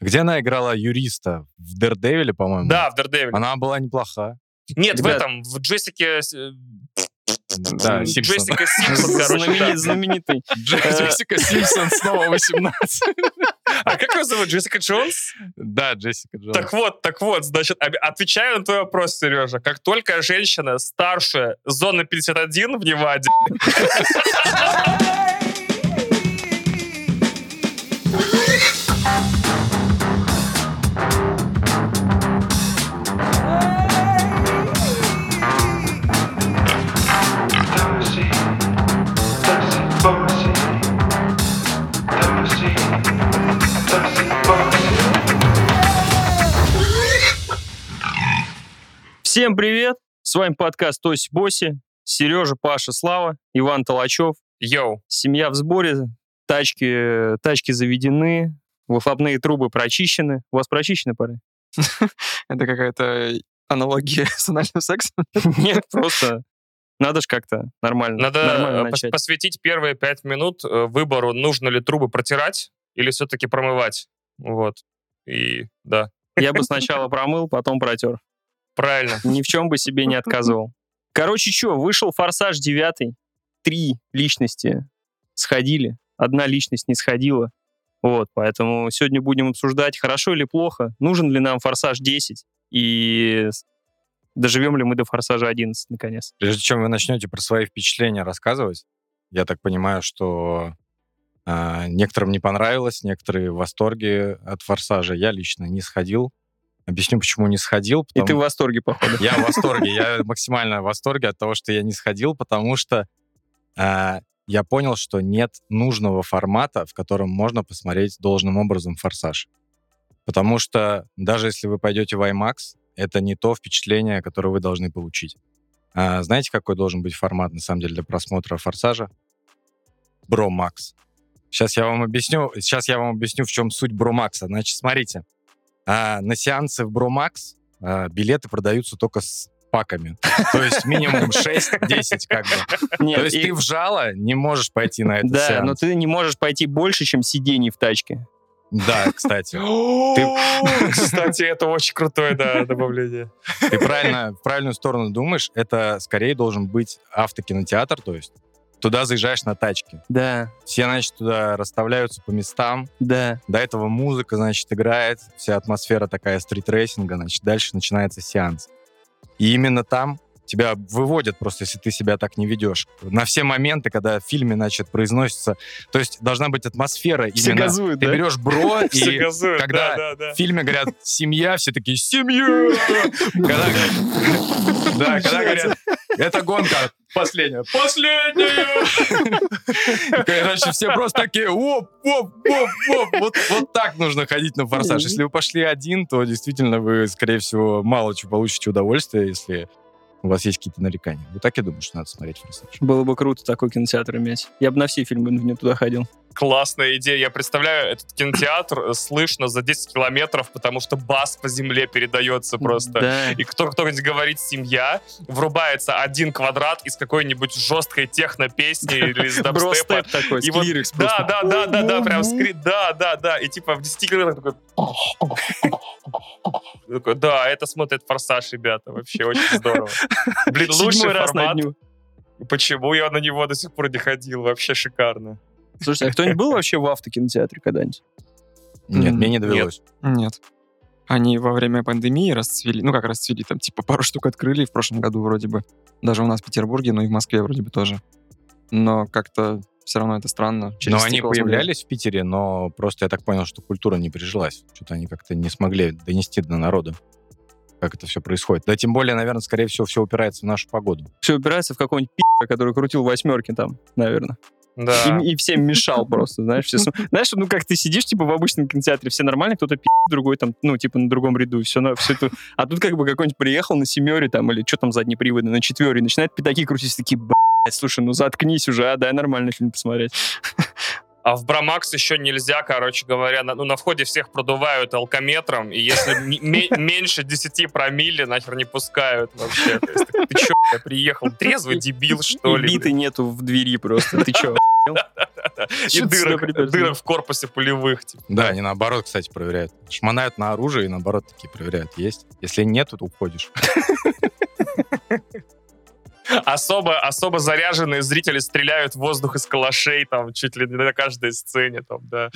Где она играла юриста? В Дердевиле, по-моему? Да, в Дердевиле. Она была неплоха. Нет, в Ребят. этом, в Джессике... Да, Симпсон. Джессика Симпсон, короче, знаменитый. Джессика Симпсон снова 18. А как ее зовут? Джессика Джонс? Да, Джессика Джонс. Так вот, так вот, значит, отвечаю на твой вопрос, Сережа. Как только женщина старше зоны 51 в Неваде, Всем привет! С вами подкаст Тоси Боси, Сережа, Паша, Слава, Иван Толачев. йоу, Семья в сборе, тачки, тачки заведены, выхлопные трубы прочищены. У вас прочищены пары? Это какая-то аналогия с анальным сексом. Нет, просто надо же как-то нормально, надо нормально э, начать. посвятить первые пять минут э, выбору, нужно ли трубы протирать или все-таки промывать. Вот. И да, Я бы сначала промыл, потом протер. Правильно. Ни в чем бы себе не отказывал. Короче, что, вышел «Форсаж 9», три личности сходили, одна личность не сходила. Вот, поэтому сегодня будем обсуждать, хорошо или плохо, нужен ли нам «Форсаж 10» и доживем ли мы до «Форсажа 11» наконец. Прежде чем вы начнете про свои впечатления рассказывать, я так понимаю, что а, некоторым не понравилось, некоторые в восторге от «Форсажа». Я лично не сходил. Объясню, почему не сходил. И ты в потому- восторге, походу. Я в восторге. Я максимально в восторге от того, что я не сходил, потому что а, я понял, что нет нужного формата, в котором можно посмотреть должным образом «Форсаж». Потому что даже если вы пойдете в IMAX, это не то впечатление, которое вы должны получить. А, знаете, какой должен быть формат, на самом деле, для просмотра «Форсажа»? Бромакс. Сейчас я вам объясню, сейчас я вам объясню, в чем суть Бромакса. Значит, смотрите, а, на сеансы в Бромакс а, билеты продаются только с паками. То есть минимум 6-10 как бы. Нет, То есть и- ты вжала, не можешь пойти на этот Да, сеанс. но ты не можешь пойти больше, чем сидений в тачке. Да, кстати. Кстати, это очень крутое да, добавление. Ты правильно, в правильную сторону думаешь. Это скорее должен быть автокинотеатр, то есть туда заезжаешь на тачке. Да, Все, значит, туда расставляются по местам. да. До этого музыка, значит, играет. Вся атмосфера такая стритрейсинга. Значит, дальше начинается сеанс. И именно там тебя выводят просто, если ты себя так не ведешь. На все моменты, когда в фильме, значит, произносится... То есть должна быть атмосфера Все именно... газуют, Ты да? берешь бро, и газуют, когда да, да, да. в фильме говорят «семья», все такие «семья». Когда- Да, когда говорят «это гонка последняя». Последняя! Короче, все просто такие «оп, оп, оп, оп». Вот, вот так нужно ходить на «Форсаж». Если вы пошли один, то действительно вы, скорее всего, мало чего получите удовольствие, если у вас есть какие-то нарекания. Вы так и думаете, что надо смотреть «Форсаж». Было бы круто такой кинотеатр иметь. Я бы на все фильмы в нем туда ходил. Классная идея. Я представляю, этот кинотеатр э, слышно за 10 километров, потому что бас по земле передается просто. Да. И кто кто-нибудь говорит «семья», врубается один квадрат из какой-нибудь жесткой техно-песни или из дабстепа. Такой, И вот- Да, да, да, да, да, прям скрит, да, да, да. И типа в 10 километрах такой... Да, это смотрит «Форсаж», ребята, вообще очень здорово. Блин, лучший формат. Почему я на него до сих пор не ходил? Вообще шикарно. Слушайте, а кто-нибудь был вообще в автокинотеатре когда-нибудь? Нет, мне не довелось. Нет. Они во время пандемии расцвели, ну как расцвели, там типа пару штук открыли в прошлом году вроде бы. Даже у нас в Петербурге, ну и в Москве вроде бы тоже. Но как-то все равно это странно. через Но они стекла смотреть. появлялись в Питере, но просто я так понял, что культура не прижилась. Что-то они как-то не смогли донести до народа, как это все происходит. Да тем более, наверное, скорее всего, все упирается в нашу погоду. Все упирается в какого-нибудь пи***а, который крутил восьмерки там, наверное. Да. И, и всем мешал просто, знаешь. Все, знаешь, ну как ты сидишь, типа, в обычном кинотеатре, все нормально, кто-то пи***, другой там, ну, типа, на другом ряду, все, на, все это. А тут как бы какой-нибудь приехал на семере там, или что там заднеприводный, на четвере, начинает пятаки крутить, такие, блядь, слушай, ну заткнись уже, а дай нормальный фильм посмотреть. А в Бромакс еще нельзя, короче говоря, на, ну, на входе всех продувают алкометром, и если меньше 10 промилле, нахер не пускают вообще. Ты че, я приехал трезвый дебил, что ли? биты нету в двери просто, ты чё? И дырок в корпусе пулевых. типа. Да, они наоборот, кстати, проверяют. Шмонают на оружие и наоборот такие проверяют. Есть. Если нет, то уходишь. Особо, особо заряженные зрители стреляют в воздух из калашей, там, чуть ли не на каждой сцене, там, да.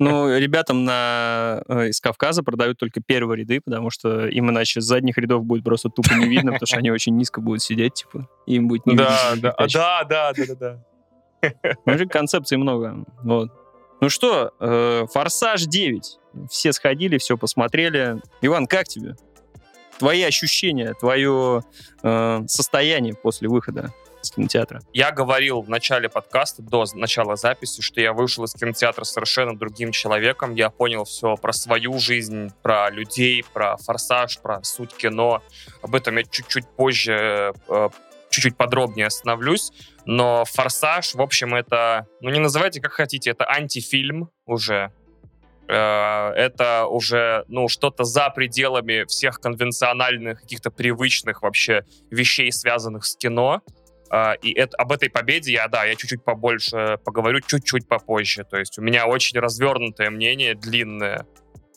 Ну, ребятам на, э, из Кавказа продают только первые ряды, потому что им иначе с задних рядов будет просто тупо не видно, потому что они очень низко будут сидеть, типа, им будет не Да, видно. да, передачи. да, да, да, да, да. Же концепций много. Вот. Ну что, э, «Форсаж 9». Все сходили, все посмотрели. Иван, как тебе? Твои ощущения, твое э, состояние после выхода из кинотеатра? Я говорил в начале подкаста, до начала записи, что я вышел из кинотеатра совершенно другим человеком. Я понял все про свою жизнь, про людей, про форсаж, про суть кино. Об этом я чуть-чуть позже, э, чуть-чуть подробнее остановлюсь. Но форсаж, в общем, это, ну не называйте как хотите, это антифильм уже. Э, Это уже, ну, что-то за пределами всех конвенциональных, каких-то привычных вообще вещей, связанных с кино. А, И это, об этой победе я, да, я чуть-чуть побольше поговорю, чуть-чуть попозже. То есть у меня очень развернутое мнение, длинное.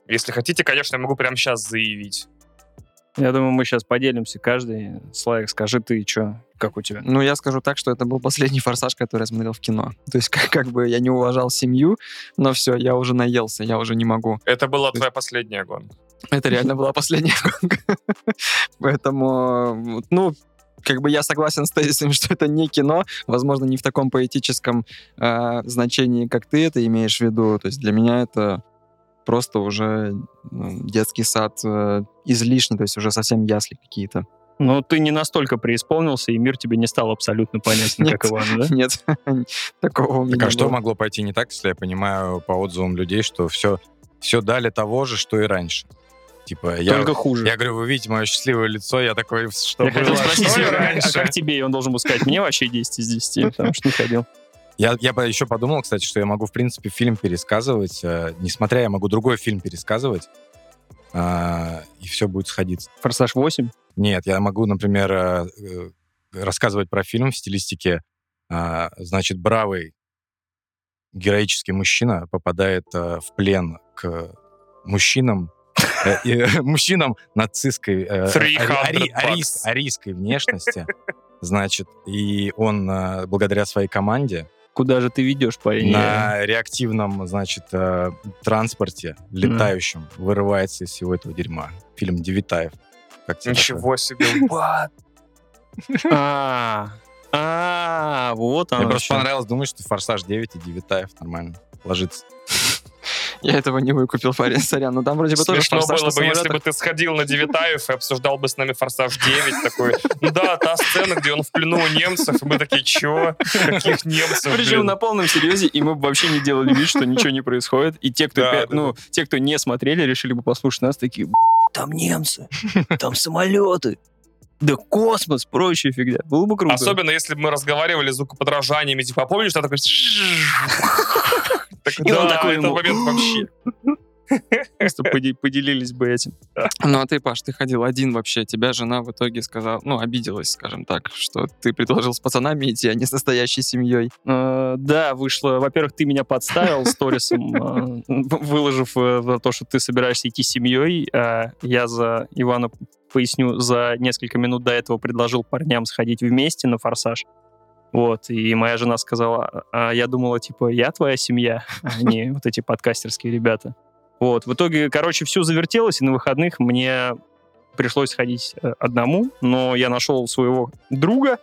Если хотите, конечно, я могу прямо сейчас заявить. Я думаю, мы сейчас поделимся каждый. Славик, скажи ты, что, как у тебя? Ну, я скажу так, что это был последний «Форсаж», который я смотрел в кино. То есть, как, как бы я не уважал семью, но все, я уже наелся, я уже не могу. Это была твоя последняя гонка. Это реально была последняя гонка. Поэтому, ну, как бы я согласен с тезисом, что это не кино, возможно, не в таком поэтическом э, значении, как ты это имеешь в виду. То есть для меня это просто уже ну, детский сад э, излишний, то есть уже совсем ясли какие-то. Ну, ты не настолько преисполнился, и мир тебе не стал абсолютно понятен, Нет. как Иван, да? Нет, такого у меня Так а что было. могло пойти не так, если я понимаю по отзывам людей, что все, все дали того же, что и раньше? Типа, я, Только хуже. я говорю, вы видите мое счастливое лицо, я такой, что Я хотел было, спросить, что а раньше? как тебе? И он должен был сказать, мне вообще 10 из 10, потому что не ходил. Я, я бы еще подумал, кстати, что я могу, в принципе, фильм пересказывать. э, несмотря, я могу другой фильм пересказывать, а, и все будет сходиться. «Форсаж 8». Нет, я могу, например, э, э, рассказывать про фильм в стилистике, а, значит, бравый героический мужчина попадает э, в плен к мужчинам, э, э, мужчинам нацистской, э, 300 ари- арийс- bucks. арийской внешности, значит, и он э, благодаря своей команде Куда же ты ведешь, парень? на реактивном, значит, э, транспорте летающем вырывается из всего этого дерьма. Фильм Девитаев. Как тебе такое? Ничего себе. What? А, а, вот Мне оно просто чё. понравилось думать, что «Форсаж 9» и Девитаев нормально ложится. Я этого не выкупил, парень, сорян. Ну там вроде бы тоже Смешно «Форсаж» было бы, если бы ты сходил на Девятаев и обсуждал бы с нами «Форсаж 9», такой, ну да, та сцена, где он в плену у немцев, и мы такие, чё? Каких немцев, Причем блин?» на полном серьезе, и мы бы вообще не делали вид, что ничего не происходит. И те, кто, Да, пя- да, ну, те, кто не смотрели, решили бы послушать нас, такие, «Б***ь, там немцы, там самолеты, да космос, прочая фигня. Было бы круто. Особенно, если бы мы разговаривали звукоподражаниями, типа, а помнишь, что такой... Так, И он такой этот ему, момент вообще. Просто поди- поделились бы этим. Ну а ты, Паш, ты ходил один вообще. Тебя жена в итоге сказала, ну, обиделась, скажем так, что ты предложил с пацанами идти, а не с настоящей семьей. Э, Да, вышло. Во-первых, ты меня подставил сторисом, э, выложив э, за то, что ты собираешься идти с семьей. А Я за Ивана поясню, за несколько минут до этого предложил парням сходить вместе на форсаж. Вот, и моя жена сказала, а я думала, типа, я твоя семья, а не вот эти подкастерские ребята. Вот, в итоге, короче, все завертелось, и на выходных мне пришлось ходить э, одному, но я нашел своего друга,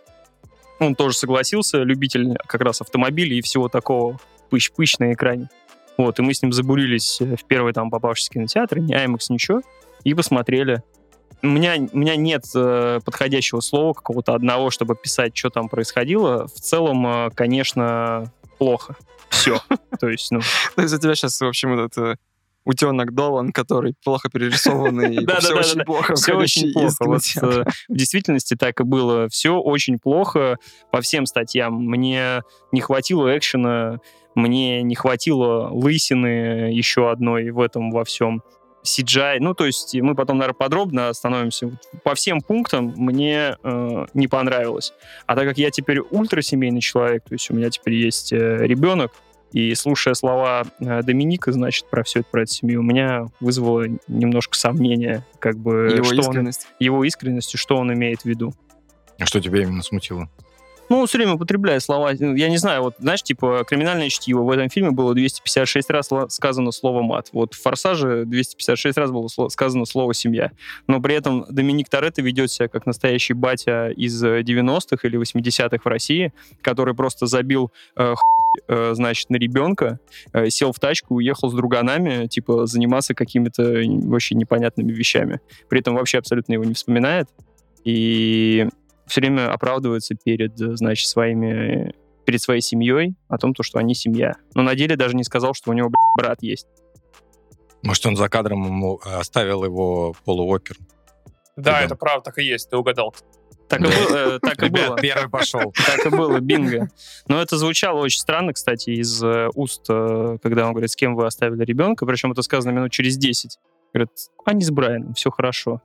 он тоже согласился, любитель как раз автомобилей и всего такого пыщ-пыщ на экране. Вот, и мы с ним забурились э, в первый там попавшийся кинотеатр, не IMAX, ничего, и посмотрели. У меня, у меня нет э, подходящего слова какого-то одного, чтобы писать, что там происходило. В целом, э, конечно, плохо. Все. То есть, ну, То есть у тебя сейчас, в общем, этот э, утенок Долан, который плохо перерисованный, и все очень плохо. все очень плохо. Э, в действительности так и было. Все очень плохо по всем статьям. Мне не хватило экшена, мне не хватило лысины еще одной в этом во всем. CGI, ну, то есть мы потом, наверное, подробно остановимся. По всем пунктам мне э, не понравилось. А так как я теперь ультрасемейный человек, то есть у меня теперь есть э, ребенок, и слушая слова э, Доминика, значит, про все это, про эту семью, у меня вызвало немножко сомнения, как бы, Его что он, искренность. его искренностью, что он имеет в виду. А что тебя именно смутило? Ну, все время употребляет слова. ну, Я не знаю, вот, знаешь, типа, криминальное чтиво. В этом фильме было 256 раз сказано слово мат. Вот в Форсаже 256 раз было сказано слово семья. Но при этом Доминик Торетто ведет себя как настоящий батя из э, 90-х или 80-х в России, который просто забил э, э, значит, на ребенка, э, сел в тачку, уехал с друганами, типа, заниматься какими-то вообще непонятными вещами. При этом вообще абсолютно его не вспоминает. И все время оправдывается перед, э, значит, своими перед своей семьей о том, то, что они семья. Но на деле даже не сказал, что у него блядь, брат есть. Может, он за кадром ему э, оставил его Полу Уокер? Да, Да. это правда, так и есть, ты угадал. Так и, было, э, так и было. первый пошел. Так и было, бинго. Но это звучало очень странно, кстати, из э, уст, э, когда он говорит, с кем вы оставили ребенка, причем это сказано минут через 10. Говорит, они с Брайаном, все хорошо.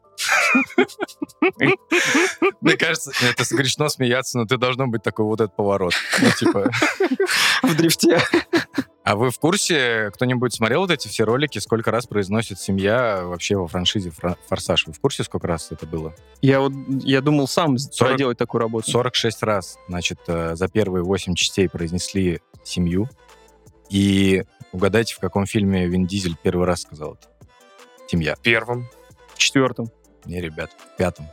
Мне кажется, это грешно смеяться, но ты должно быть такой вот этот поворот. Ну, типа, В дрифте. а вы в курсе, кто-нибудь смотрел вот эти все ролики, сколько раз произносит семья вообще во франшизе Фра- «Форсаж»? Вы в курсе, сколько раз это было? Я вот, я думал сам 40 проделать такую работу. 46 раз, значит, э, за первые 8 частей произнесли семью. И угадайте, в каком фильме Вин Дизель первый раз сказал это? Семья. Первым. В четвертом. Не, ребят, в пятом.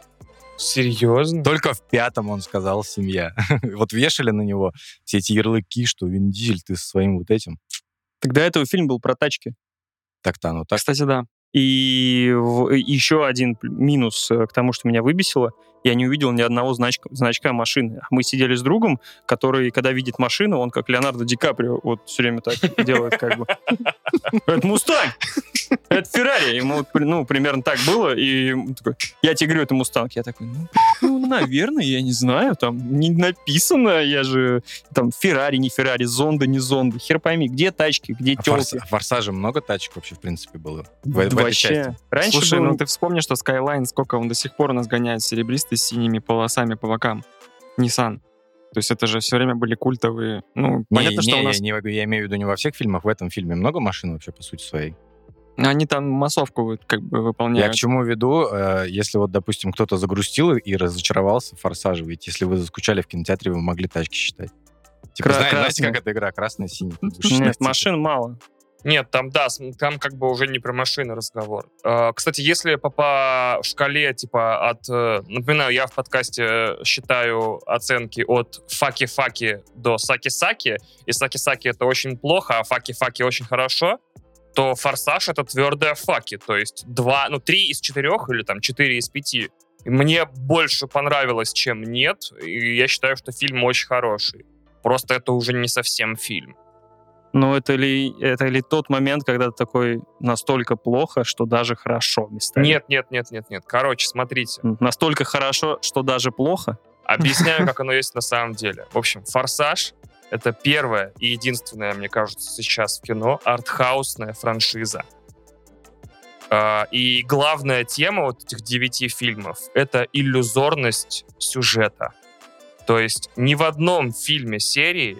Серьезно? Только в пятом он сказал семья. Вот вешали на него все эти ярлыки, что Вин Дизель, ты со своим вот этим. Тогда этого фильм был про тачки. Так-то оно так. Кстати, да. И еще один минус э, к тому, что меня выбесило, я не увидел ни одного значка, значка машины. Мы сидели с другом, который, когда видит машину, он как Леонардо Ди Каприо вот все время так делает, как бы. Это Мустанг! Это Феррари! Ему, ну, примерно так было, и такой, я тебе говорю, это Мустанг. Я такой, ну, ну, наверное, я не знаю, там не написано, я же, там, Феррари, не Феррари, зонда, не зонда. Хер пойми, где тачки, где А телки. в «Форсаже» много тачек вообще, в принципе, было? В, Вообще. Раньше Слушай, ну ты вспомни, что Skyline, сколько он до сих пор у нас гоняет серебристый с синими полосами по бокам. Nissan. То есть это же все время были культовые. Ну, Не, понятно, не, что у я нас... не- я имею в виду не во всех фильмах, в этом фильме много машин вообще, по сути своей. Они там массовку как бы Я выполняют. к чему веду, э, если вот, допустим, кто-то загрустил и разочаровался в «Форсаже», ведь если вы заскучали в кинотеатре, вы могли тачки считать. Типа, Кра- знаете, как эта игра? Красный, синий. Нет, машин мало. Нет, там, да, там как бы уже не про машины разговор. Э, Кстати, если по, шкале, типа, от... э, Напоминаю, я в подкасте э, считаю оценки от fucky-fucky до sucky-sucky, и sucky-sucky это очень плохо, а fucky-fucky очень хорошо, то форсаж это твердая fucky, то есть два, ну, три из четырех или там четыре из пяти. Мне больше понравилось, чем нет, и я считаю, что фильм очень хороший. Просто это уже не совсем фильм. Но это ли, это ли тот момент, когда ты такой настолько плохо, что даже хорошо местами? Нет, нет, нет, нет, нет. Короче, смотрите. Настолько хорошо, что даже плохо? Объясняю, как оно есть на самом деле. В общем, «Форсаж» — это первая и единственная, мне кажется, сейчас в кино артхаусная франшиза. А, И главная тема вот этих девяти фильмов — это иллюзорность сюжета. То есть ни в одном фильме серии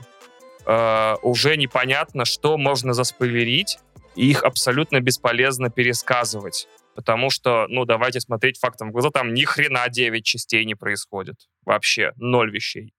э, уже непонятно, что можно заспойлерить, и их абсолютно бесполезно пересказывать. Потому что, ну, давайте смотреть фактом в глаза, там ни хрена 9 частей не происходит. Вообще, ноль вещей.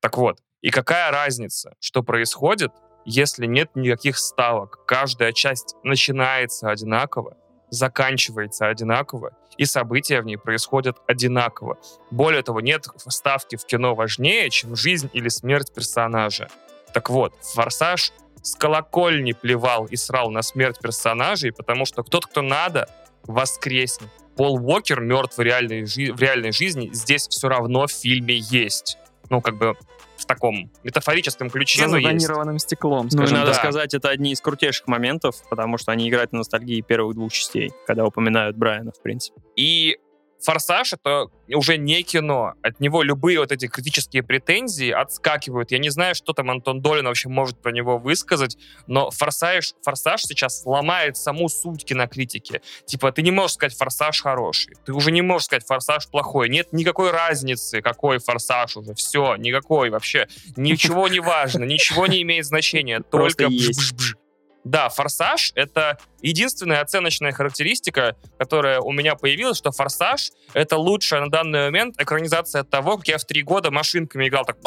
Так вот, и какая разница, что происходит, если нет никаких ставок? Каждая часть начинается одинаково, заканчивается одинаково, и события в ней происходят одинаково. Более того, нет ставки в кино важнее, чем жизнь или смерть персонажа. Так вот, «Форсаж» с колокольни плевал и срал на смерть персонажей, потому что тот, кто надо, воскреснет. Пол Уокер мертв в реальной, жи- в реальной жизни, здесь все равно в фильме есть. Ну, как бы в таком метафорическом ключе, За но есть. стеклом, Ну, и скажем надо да. сказать, это одни из крутейших моментов, потому что они играют на ностальгии первых двух частей, когда упоминают Брайана, в принципе. И Форсаж это уже не кино. От него любые вот эти критические претензии отскакивают. Я не знаю, что там Антон Долин вообще может про него высказать, но Форсаж, Форсаж сейчас ломает саму суть кинокритики. Типа, ты не можешь сказать Форсаж хороший, ты уже не можешь сказать Форсаж плохой. Нет никакой разницы, какой Форсаж уже. Все, никакой вообще. Ничего не важно, ничего не имеет значения. Только бж-бж-бж. Да, «Форсаж» — это единственная оценочная характеристика, которая у меня появилась, что «Форсаж» — это лучшая на данный момент экранизация того, как я в три года машинками играл так...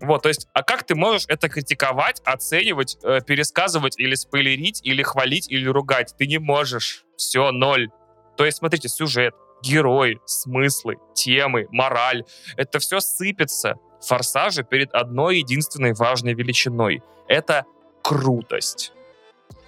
Вот, то есть, а как ты можешь это критиковать, оценивать, э, пересказывать или спойлерить, или хвалить, или ругать? Ты не можешь. Все, ноль. То есть, смотрите, сюжет, герои, смыслы, темы, мораль. Это все сыпется в форсаже перед одной единственной важной величиной. Это крутость.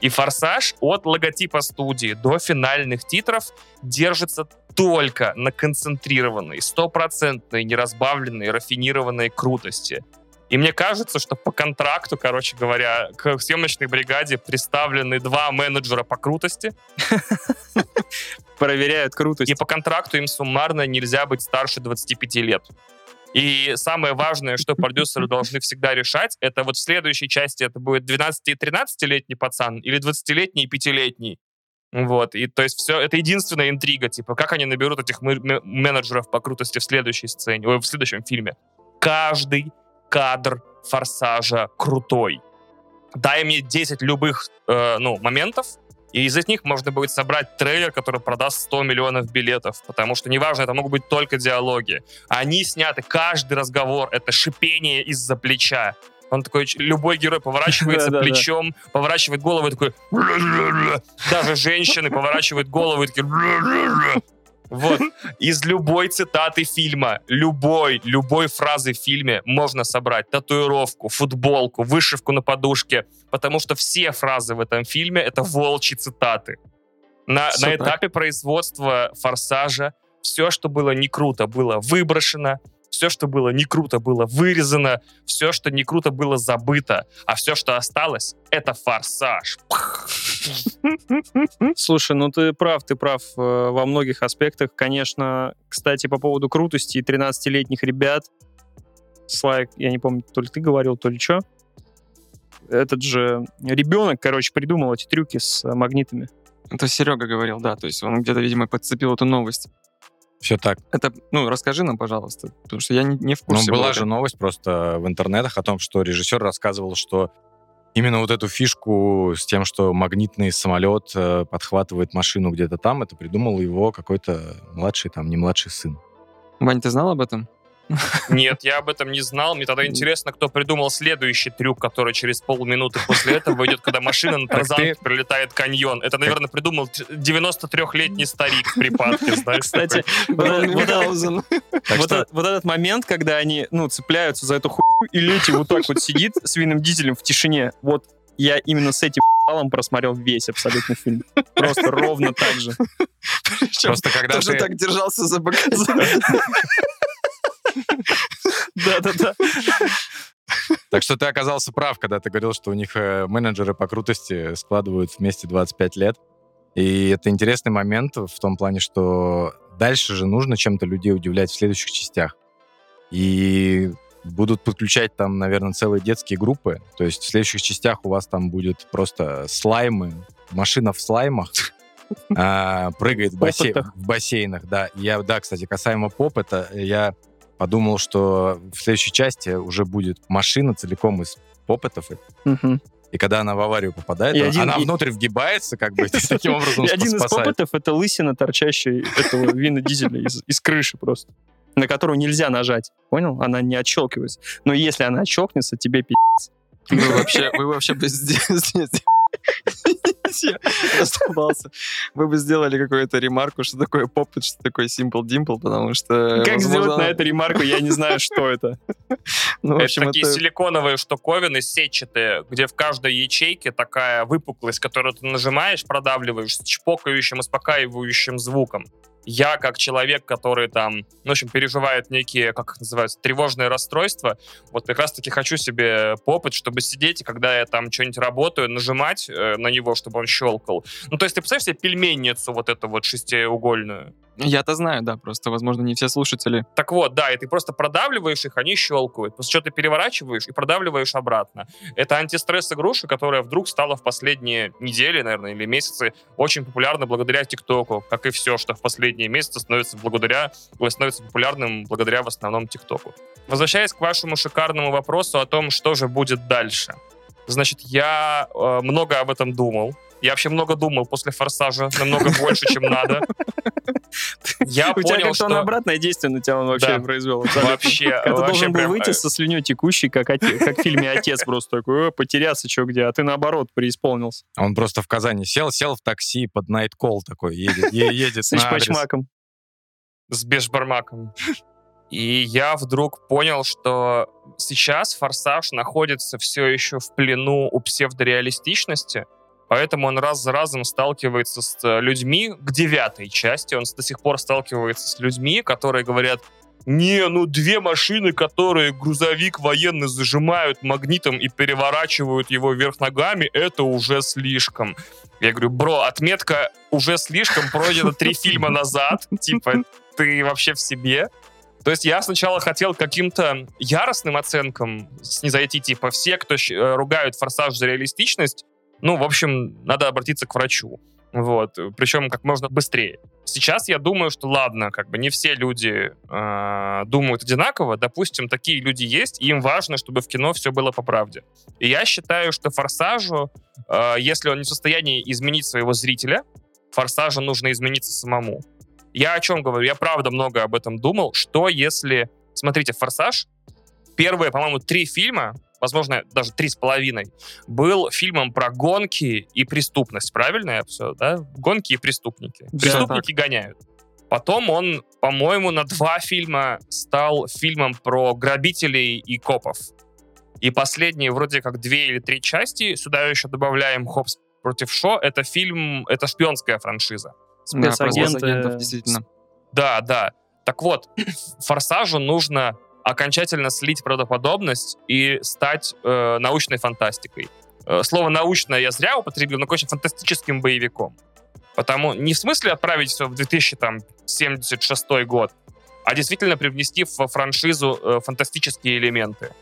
И форсаж от логотипа студии до финальных титров держится только на концентрированной, стопроцентной, неразбавленной, рафинированной крутости. И мне кажется, что по контракту, короче говоря, к съемочной бригаде представлены два менеджера по крутости, Проверяют крутость. и по контракту им суммарно нельзя быть старше 25 лет. И самое важное, что продюсеры должны всегда решать, это вот в следующей части это будет 12 и 13-летний пацан или 20-летний и 5-летний. Вот, и то есть все, это единственная интрига, типа, как они наберут этих менеджеров по крутости в следующей сцене, ой, в следующем фильме. Каждый кадр форсажа крутой. Дай мне 10 любых, э, ну, моментов, и из них можно будет собрать трейлер, который продаст 100 миллионов билетов. Потому что, неважно, это могут быть только диалоги. Они сняты, каждый разговор — это шипение из-за плеча. Он такой, любой герой поворачивается плечом, поворачивает голову и такой... Даже женщины поворачивают голову и такие... Вот. Из любой цитаты фильма, любой, любой фразы в фильме можно собрать татуировку, футболку, вышивку на подушке, потому что все фразы в этом фильме — это волчьи цитаты. На, на так. этапе производства «Форсажа» все, что было не круто, было выброшено, все, что было не круто, было вырезано, все, что не круто, было забыто, а все, что осталось, это «Форсаж». Слушай, ну ты прав, ты прав э, во многих аспектах. Конечно, кстати, по поводу крутости 13-летних ребят, Слайк, я не помню, то ли ты говорил, то ли что. Этот же ребенок, короче, придумал эти трюки с э, магнитами. Это Серега говорил, да, то есть он где-то, видимо, подцепил эту новость. Все так. Это, ну, расскажи нам, пожалуйста, потому что я не, не в Ну, курсе. была был. же новость просто в интернетах о том, что режиссер рассказывал, что именно вот эту фишку с тем, что магнитный самолет э, подхватывает машину где-то там, это придумал его какой-то младший, там, не младший сын. Вань, ты знал об этом? Нет, я об этом не знал. Мне тогда интересно, кто придумал следующий трюк, который через полминуты после этого идет, когда машина на тарзанке ты- пролетает каньон. Это, наверное, придумал 93-летний старик в припадке, знаешь. Кстати, вот, этот- момент, когда они, ну, цепляются за эту хуйню, и Лети вот так вот сидит с винным дизелем в тишине. Вот я именно с этим балом просмотрел весь абсолютно фильм. Просто ровно так же. Причем просто когда тоже ты... так держался за БК. Да-да-да. Так что ты оказался прав, когда ты говорил, что у них э, менеджеры по крутости складывают вместе 25 лет. И это интересный момент в том плане, что дальше же нужно чем-то людей удивлять в следующих частях. И будут подключать там, наверное, целые детские группы. То есть в следующих частях у вас там будет просто слаймы, машина в слаймах, а, прыгает в, бассейнах. Да, я, да, кстати, касаемо поп, это я подумал, что в следующей части уже будет машина целиком из попытов, Мгм. и когда она в аварию попадает, И она, один- она и- внутрь вгибается, как бы, таким образом И один из попытов — это лысина, торчащая этого вина дизеля из, крыши просто, на которую нельзя нажать. Понял? Она не отщелкивается. Но если она отщелкнется, тебе пи***. Вы вообще, вы вообще бы сделали... Я оступался. Вы бы сделали какую-то ремарку, что такое попыт, что такое simple dimple, потому что... Как возможно, сделать на это ремарку, я не знаю, что это. Ну, в Это общем, такие это... силиконовые штуковины сетчатые, где в каждой ячейке такая выпуклость, которую ты нажимаешь, продавливаешь с чпокающим, успокаивающим звуком. Я как человек, который там, ну, в общем, переживает некие, как их называются, тревожные расстройства, вот как раз-таки хочу себе попыт, чтобы сидеть, и когда я там что-нибудь работаю, нажимать э, на него, чтобы он щелкал. Ну, то есть ты представляешь себе пельменницу вот эту вот шестиугольную? Я-то знаю, да, просто, возможно, не все слушатели. Так вот, да, и ты просто продавливаешь их, они щелкают. После чего ты переворачиваешь и продавливаешь обратно. Это антистресс-игрушка, которая вдруг стала в последние недели, наверное, или месяцы очень популярна благодаря ТикТоку, как и все, что в последние месяцы становится благодаря, ой, становится популярным благодаря в основном ТикТоку. Возвращаясь к вашему шикарному вопросу о том, что же будет дальше. Значит, я э, много об этом думал. Я вообще много думал после «Форсажа», намного больше, чем надо. Я У тебя понял, как-то он обратное действие на тебя он вообще Да. произвел. Вообще, Это вообще должен был прям, выйти э, со слюней текущей, как, оте- как в фильме «Отец» просто такой, «О, потеряться что где», а ты наоборот преисполнился. Он просто в Казани сел, сел в такси под Night Call такой, едет, е- едет С башмаком. с бешбармаком. И я вдруг понял, что сейчас «Форсаж» находится все еще в плену у псевдореалистичности, поэтому он раз за разом сталкивается с э, людьми, к девятой части он до сих пор сталкивается с людьми, которые говорят, не, ну две машины, которые грузовик военный зажимают магнитом и переворачивают его вверх ногами, это уже слишком. Я говорю, бро, отметка уже слишком пройдена три фильма назад. Типа, ты вообще в себе? То есть я сначала хотел каким-то яростным оценкам снизойти, типа все, кто э, ругают «Форсаж» за реалистичность, ну, в общем, надо обратиться к врачу. Вот, причем как можно быстрее. Сейчас я думаю, что ладно, как бы не все люди э, думают одинаково. Допустим, такие люди есть, и им важно, чтобы в кино все было по правде. И я считаю, что «Форсажу», э, если он не в состоянии изменить своего зрителя, «Форсажу» нужно измениться самому. Я о чем говорю? Я правда много об этом думал. Что если... Смотрите, «Форсаж» первые, по-моему, три фильма, возможно, даже три с половиной, был фильмом про гонки и преступность. Правильно я все, да? Гонки и преступники. Да, Преступники гоняют. Потом он, по-моему, на два фильма стал фильмом про грабителей и копов. И последние вроде как две или три части, сюда еще добавляем «Хопс против Шо», это фильм, это шпионская франшиза. Да, Спецагенты. спецагентов, действительно. Да, да. Так вот, «Форсажу» нужно окончательно слить правдоподобность и стать э, научной фантастикой. Э, слово «научное» я зря употребил, но, конечно, фантастическим боевиком. Потому не в смысле отправить все в 2076 год, а действительно привнести в франшизу э, фантастические элементы.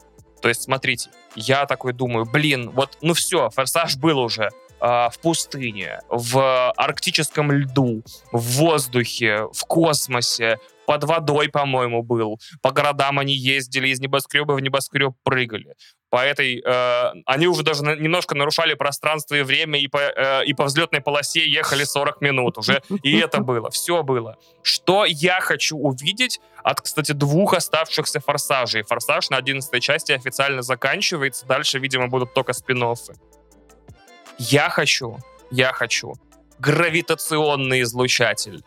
То есть, смотрите, я такой думаю, блин, вот, ну все, «Форсаж» был уже а, в пустыне, в арктическом льду, в воздухе, в космосе, под водой, по-моему, был. По городам они ездили, из небоскреба в небоскреб прыгали. По этой... э, они уже даже немножко нарушали пространство и время, и по, э, и по взлетной полосе ехали 40 минут уже. И это было, все было. Что я хочу увидеть от, кстати, двух оставшихся «Форсажей». «Форсаж» на 11 части официально заканчивается. Дальше, видимо, будут только спин -оффы. Я хочу, я хочу гравитационный излучатель,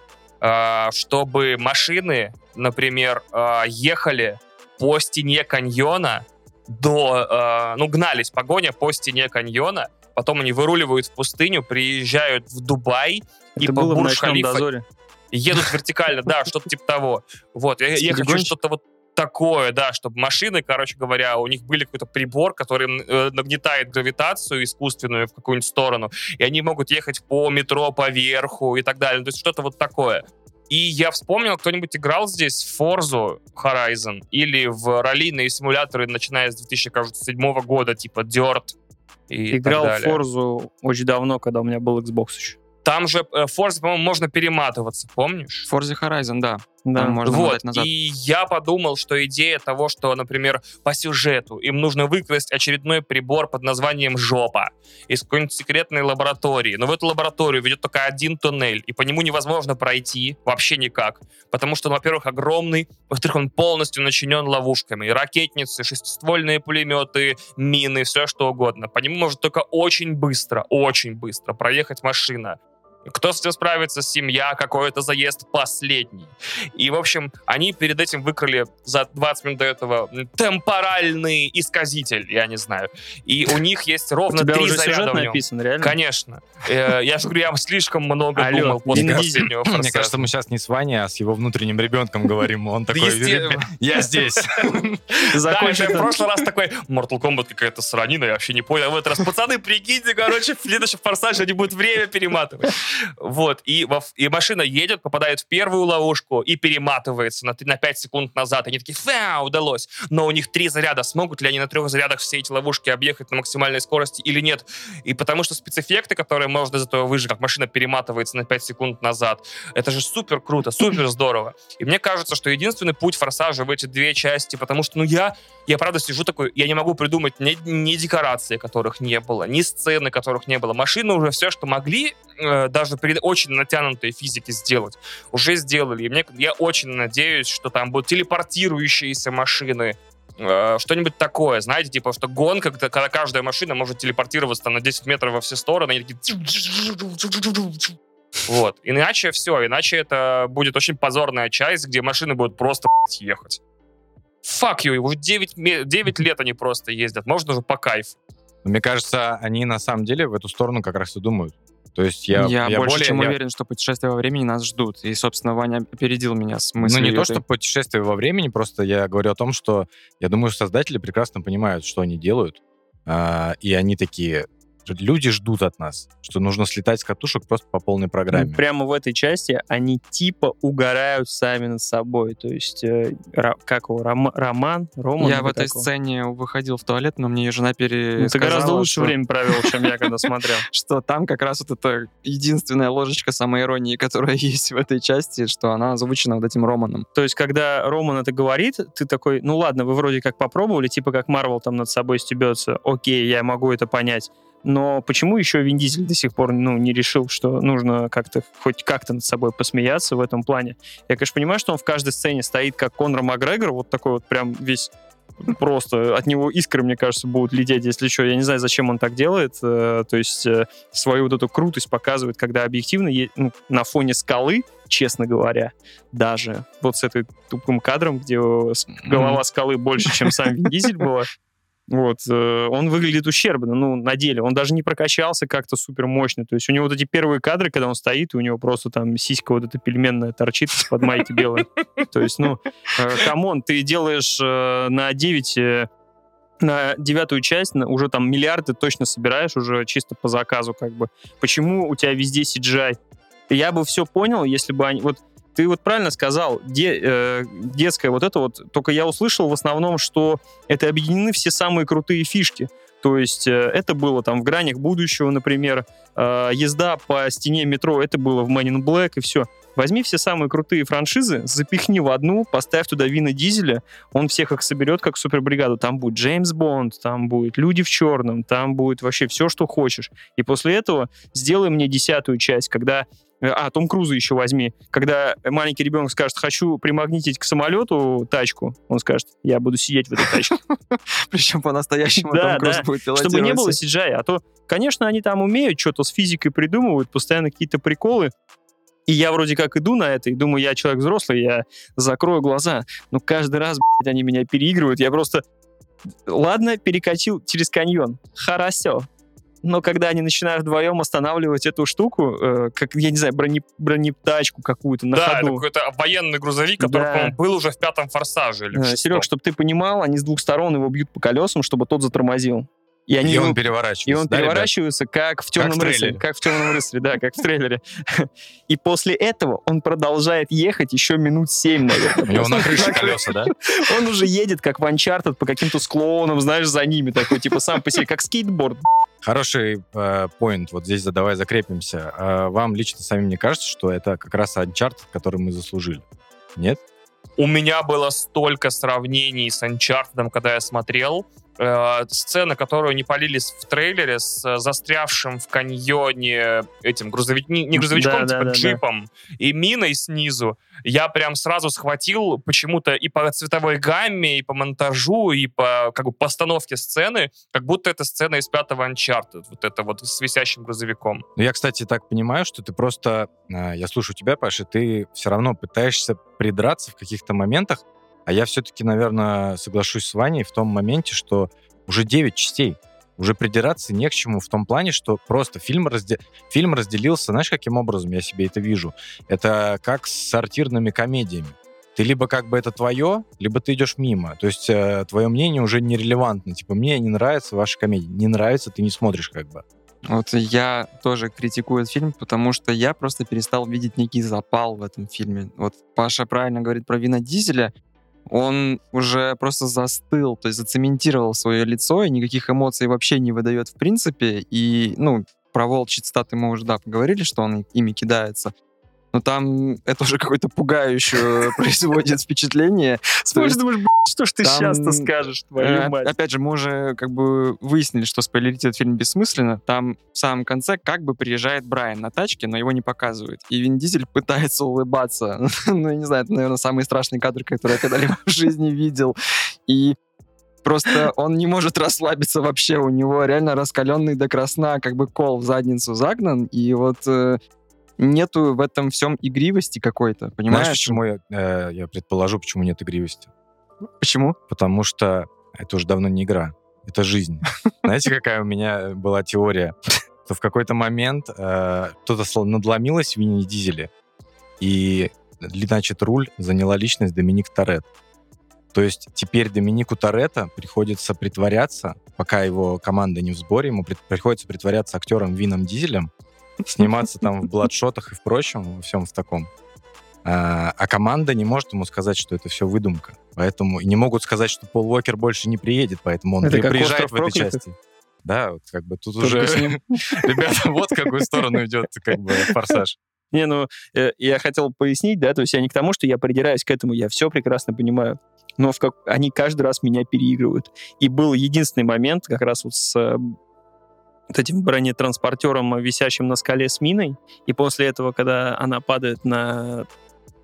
чтобы машины, например, а, ехали по стене каньона до, а, ну, гнались погоня по стене каньона, потом они выруливают в пустыню, приезжают в Дубай и Это по было в «Ночном Бурж-Халифа дозоре». едут вертикально, да, что-то типа того. Вот, я, я хочу что-то вот такое, да, чтобы машины, короче говоря, у них были какой-то прибор, который э, нагнетает гравитацию искусственную в какую-нибудь сторону, и они могут ехать по метро, по верху и так далее. То есть что-то вот такое. И я вспомнил, кто-нибудь играл здесь в Forza Horizon или в раллийные симуляторы, начиная с 2007 года, типа Dirt и Играл так в. Форзу очень давно, когда у меня был Xbox еще. Там же э, Forza, по-моему, можно перематываться, помнишь? Forza Horizon, да. Да. Там можно вот, назад. и я подумал, что идея того, что, например, по сюжету им нужно выкрасть очередной прибор под названием «Жопа» из какой-нибудь секретной лаборатории. Но в эту лабораторию ведет только один туннель, и по нему невозможно пройти вообще никак. Потому что, во-первых, огромный, во-вторых, он полностью начинен ловушками. Ракетницы, шестиствольные пулеметы, мины, все что угодно. По нему может только очень быстро, очень быстро проехать машина. Кто с этим справится? Семья, какой-то заезд последний. И, в общем, они перед этим выкрали за 20 минут до этого темпоральный исказитель, я не знаю. И у них есть ровно три заряда сюжет в нем. написан, реально? Конечно. Э, Я же говорю, я слишком много думал после последнего Мне кажется, мы сейчас не с Ваней, а с его внутренним ребенком говорим. Он такой, Есте- «Ребя- я здесь. Да, в это- прошлый раз такой, Mortal Kombat какая-то сранина, я вообще не понял. В этот раз, пацаны, прикиньте, короче, в следующем форсаже они будут время перематывать. Вот, и, во- и машина едет, попадает в первую ловушку и перематывается на, т- на 5 секунд назад. Они такие, фа, удалось. Но у них три заряда. Смогут ли они на трех зарядах все эти ловушки объехать на максимальной скорости или нет? И потому что спецэффекты, которые можно из этого выжить, как машина перематывается на 5 секунд назад, это же супер круто, супер здорово. И мне кажется, что единственный путь форсажа в эти две части, потому что, ну, я, я правда сижу такой, я не могу придумать ни, ни декорации, которых не было, ни сцены, которых не было. Машины уже все, что могли, э, даже при очень натянутой физике сделать, уже сделали. И мне, я очень надеюсь, что там будут телепортирующиеся машины, э, что-нибудь такое, знаете, типа, что гонка, когда каждая машина может телепортироваться на 10 метров во все стороны, и такие... Вот. Иначе все, иначе это будет очень позорная часть, где машины будут просто ехать. Fuck you, уже 9, ме- 9 лет они просто ездят. Можно же по кайфу. Мне кажется, они на самом деле в эту сторону как раз и думают. То есть я, Я, я больше более- чем я- уверен, что путешествия во времени нас ждут. И, собственно, Ваня опередил меня с Ну, мыслью. не то, этой. что путешествие во времени, просто я говорю о том, что я думаю, создатели прекрасно понимают, что они делают. А, и они такие, люди ждут от нас, что нужно слетать с катушек просто по полной программе. Ну, Прямо в этой части они типа угорают сами над собой. То есть, э, ра- как его, Ром- Роман? Роман? Я в этой как его? сцене выходил в туалет, но мне ее жена Ну, пересказала, ты гораздо лучше что, время провел, чем я, когда смотрел. что там как раз вот эта единственная ложечка самоиронии, которая есть в этой части, что она озвучена вот этим Романом. То есть, когда Роман это говорит, ты такой, ну ладно, вы вроде как попробовали, типа как Марвел там над собой стебется, окей, я могу это понять. Но почему еще Вин Дизель до сих пор ну, не решил, что нужно как-то хоть как-то над собой посмеяться в этом плане? Я, конечно, понимаю, что он в каждой сцене стоит как Конор Макгрегор, вот такой вот прям весь просто от него искры, мне кажется, будут лететь, если что. Я не знаю, зачем он так делает. э, То есть э, свою вот эту крутость показывает, когда объективно ну, на фоне скалы, честно говоря, даже вот с этой тупым кадром, где э, голова Скалы больше, чем сам Вин Дизель была, вот, э, он выглядит ущербно, ну, на деле. Он даже не прокачался как-то супер мощно. То есть у него вот эти первые кадры, когда он стоит, и у него просто там сиська вот эта пельменная торчит из-под майки белой. То есть, ну, э, come on, ты делаешь э, на 9 э, на девятую часть на- уже там миллиарды точно собираешь уже чисто по заказу как бы. Почему у тебя везде CGI? Я бы все понял, если бы они... Вот ты вот правильно сказал, де- э, детское вот это вот, только я услышал в основном, что это объединены все самые крутые фишки. То есть э, это было там в «Гранях будущего», например, э, езда по стене метро, это было в «Man in Black» и все. Возьми все самые крутые франшизы, запихни в одну, поставь туда Вина Дизеля, он всех их соберет как супербригаду. Там будет Джеймс Бонд, там будет Люди в черном, там будет вообще все, что хочешь. И после этого сделай мне десятую часть, когда а, Том Круза еще возьми. Когда маленький ребенок скажет, хочу примагнитить к самолету тачку, он скажет, я буду сидеть в этой тачке. Причем по-настоящему Том Круз будет Чтобы не было. CGI. А то, конечно, они там умеют, что-то с физикой придумывают, постоянно какие-то приколы. И я вроде как иду на это и думаю, я человек взрослый, я закрою глаза. Но каждый раз, блядь, они меня переигрывают. Я просто... Ладно, перекатил через каньон. Хорошо. Но когда они начинают вдвоем останавливать эту штуку, э, как, я не знаю, брони, бронетачку какую-то на да, ходу. какой-то военный грузовик, который, Да. по-моему, был уже в пятом форсаже. Или в шестом. Серег, чтобы ты понимал, они с двух сторон его бьют по колесам, чтобы тот затормозил. И они И его он переворачивается. и он да, ребят? переворачивается, как в темном в рыцаре. Как в темном рыцаре, да, как в трейлере. И после этого он продолжает ехать еще минут семь, наверное. У него на крыше колеса, да? Он уже едет, как в Uncharted, по каким-то склонам, знаешь, за ними такой, типа сам по себе, как скейтборд. Хороший поинт, вот здесь давай закрепимся. А вам лично самим не кажется, что это как раз Uncharted, который мы заслужили? Нет? У меня было столько сравнений с Uncharted, когда я смотрел. Э, сцена, которую не полились в трейлере с э, застрявшим в каньоне этим грузовик, не, не грузовичком, Да, типа да, да, да. джипом и миной снизу, я прям сразу схватил почему-то и по цветовой гамме, и по монтажу, и по как бы постановке сцены, как будто это сцена из пятого Uncharted, вот это вот с висящим грузовиком. Ну, я, кстати, так понимаю, что ты просто... э, Я слушаю тебя, Паша, ты все равно пытаешься придраться в каких-то моментах, а я все-таки, наверное, соглашусь с Ваней в том моменте, что уже 9 частей. Уже придираться не к чему в том плане, что просто фильм, разде... фильм разделился, знаешь, каким образом я себе это вижу? Это как с сортирными комедиями. Ты либо как бы это твое, либо ты идешь мимо. То есть э, твое мнение уже нерелевантно. Типа, мне не нравится ваша комедия. Не нравится, ты не смотришь как бы. Вот я тоже критикую этот фильм, потому что я просто перестал видеть некий запал в этом фильме. Вот Паша правильно говорит про Вина Дизеля. Он уже просто застыл, то есть зацементировал свое лицо и никаких эмоций вообще не выдает в принципе. И, ну, про волчьи цитаты мы уже, да, поговорили, что он ими кидается. Но там это уже какое-то пугающее производит впечатление. Есть, думаешь, «Б***ь, что ж ты сейчас-то скажешь, Э, твою мать? Опять же, мы уже как бы выяснили, что спойлерить этот фильм бессмысленно. Там в самом конце как бы приезжает Брайан на тачке, но его не показывают. И Вин Дизель пытается улыбаться. ну, я не знаю, это, наверное, самый страшный кадр, который я когда-либо в жизни видел. И просто он не может расслабиться вообще. У него реально раскаленный до красна, как бы кол в задницу загнан. И вот э, нету в этом всем игривости какой-то, понимаешь? Знаешь, почему я, э, я предположу, почему нет игривости? Почему? Потому что это уже давно не игра, это жизнь. Знаете, какая у меня была теория? Что в какой-то момент э, кто-то надломилось в Винни Дизеле, и, значит, руль заняла личность Доминик Торетто. То есть теперь Доминику Торетто приходится притворяться, пока его команда не в сборе, ему приходится притворяться актером Вином Дизелем, сниматься там в бладшотах и в прочем, во всем в таком. А, а команда не может ему сказать, что это все выдумка. Поэтому и не могут сказать, что Пол Уокер больше не приедет, поэтому он Это при- приезжает «Остров в этой проклятых». части. Да, вот как бы тут Только уже, с ним. ребята, вот в какую сторону идет как бы форсаж. Не, ну, э, я хотел пояснить, да, то есть я не к тому, что я придираюсь к этому, я все прекрасно понимаю, но в как... они каждый раз меня переигрывают. И был единственный момент, как раз вот с э, вот этим бронетранспортером, висящим на скале с миной, и после этого, когда она падает на,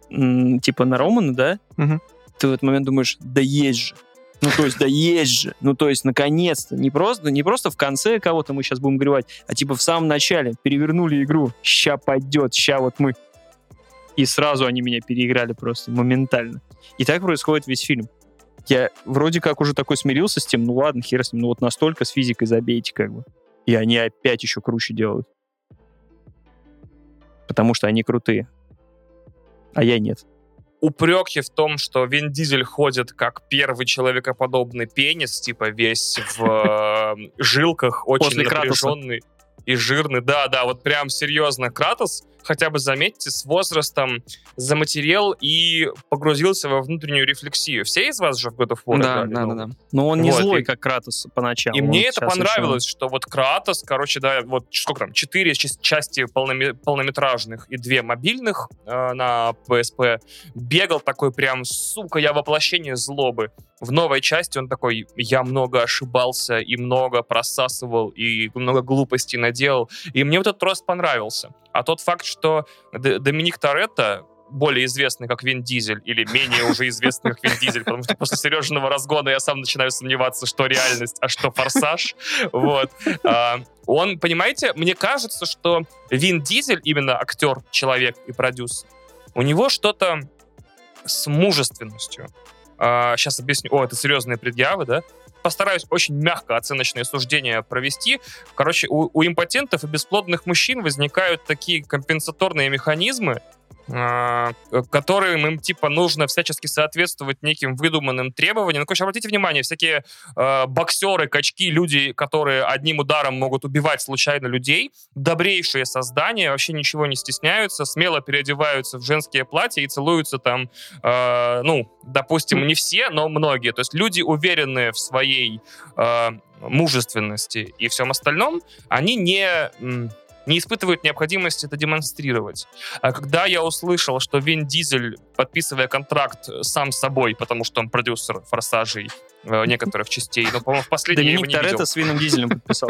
типа, на Романа, да, Мгм. ты в этот момент думаешь, да есть же. Ну, то есть, да есть же. Ну, то есть, наконец-то. Не просто, не просто в конце кого-то мы сейчас будем горевать, а типа в самом начале перевернули игру. Ща пойдет, ща вот мы. И сразу они меня переиграли просто моментально. И так происходит весь фильм. Я вроде как уже такой смирился с тем, ну ладно, хер с ним, ну вот настолько с физикой забейте как бы. И они опять еще круче делают. Потому что они крутые. А я нет. упреки в том, что Вин Дизель ходит как первый человекоподобный пенис, типа весь в э, жилках, очень напряженный и жирный. Да, да, вот прям серьезно. Кратос, хотя бы заметьте, с возрастом заматерел и погрузился во внутреннюю рефлексию. Все из вас же в God of War Да, играли, да, да, да. Но он не Вот, злой, и- как Кратос поначалу. И Он мне это понравилось, что вот Кратос, короче, да, вот сколько там, четыре ча- части полноме- полнометражных и две мобильных э, на PSP, бегал такой прям, сука, я воплощение злобы. В новой части он такой, я много ошибался и много просасывал и много глупостей наделал. И мне вот этот рост понравился. А тот факт, что Д- Доминик Торетто, более известный как Вин Дизель, или менее уже известный как Вин Дизель, потому что после Сережиного разгона я сам начинаю сомневаться, что реальность, а что форсаж. Вот. А, Он, понимаете, мне кажется, что Вин Дизель, именно актер, человек и продюсер, у него что-то с мужественностью. Сейчас объясню. О, это серьезные предъявы, да? Постараюсь очень мягко оценочные суждения провести. Короче, у, у импотентов и бесплодных мужчин возникают такие компенсаторные механизмы, которым им типа нужно всячески соответствовать неким выдуманным требованиям. Ну, короче, обратите внимание, всякие э, боксеры, качки, люди, которые одним ударом могут убивать случайно людей, добрейшие создания, вообще ничего не стесняются, смело переодеваются в женские платья и целуются там, э, ну, допустим, не все, но многие. То есть люди, уверенные в своей э, мужественности и всем остальном, они не... не испытывают необходимости это демонстрировать. А когда я услышал, что Вин Дизель, подписывая контракт сам с собой, потому что он продюсер «Форсажей», э, некоторых частей. Но, по-моему, в последней я его Доминик не. Торетто с Вином Дизелем подписал.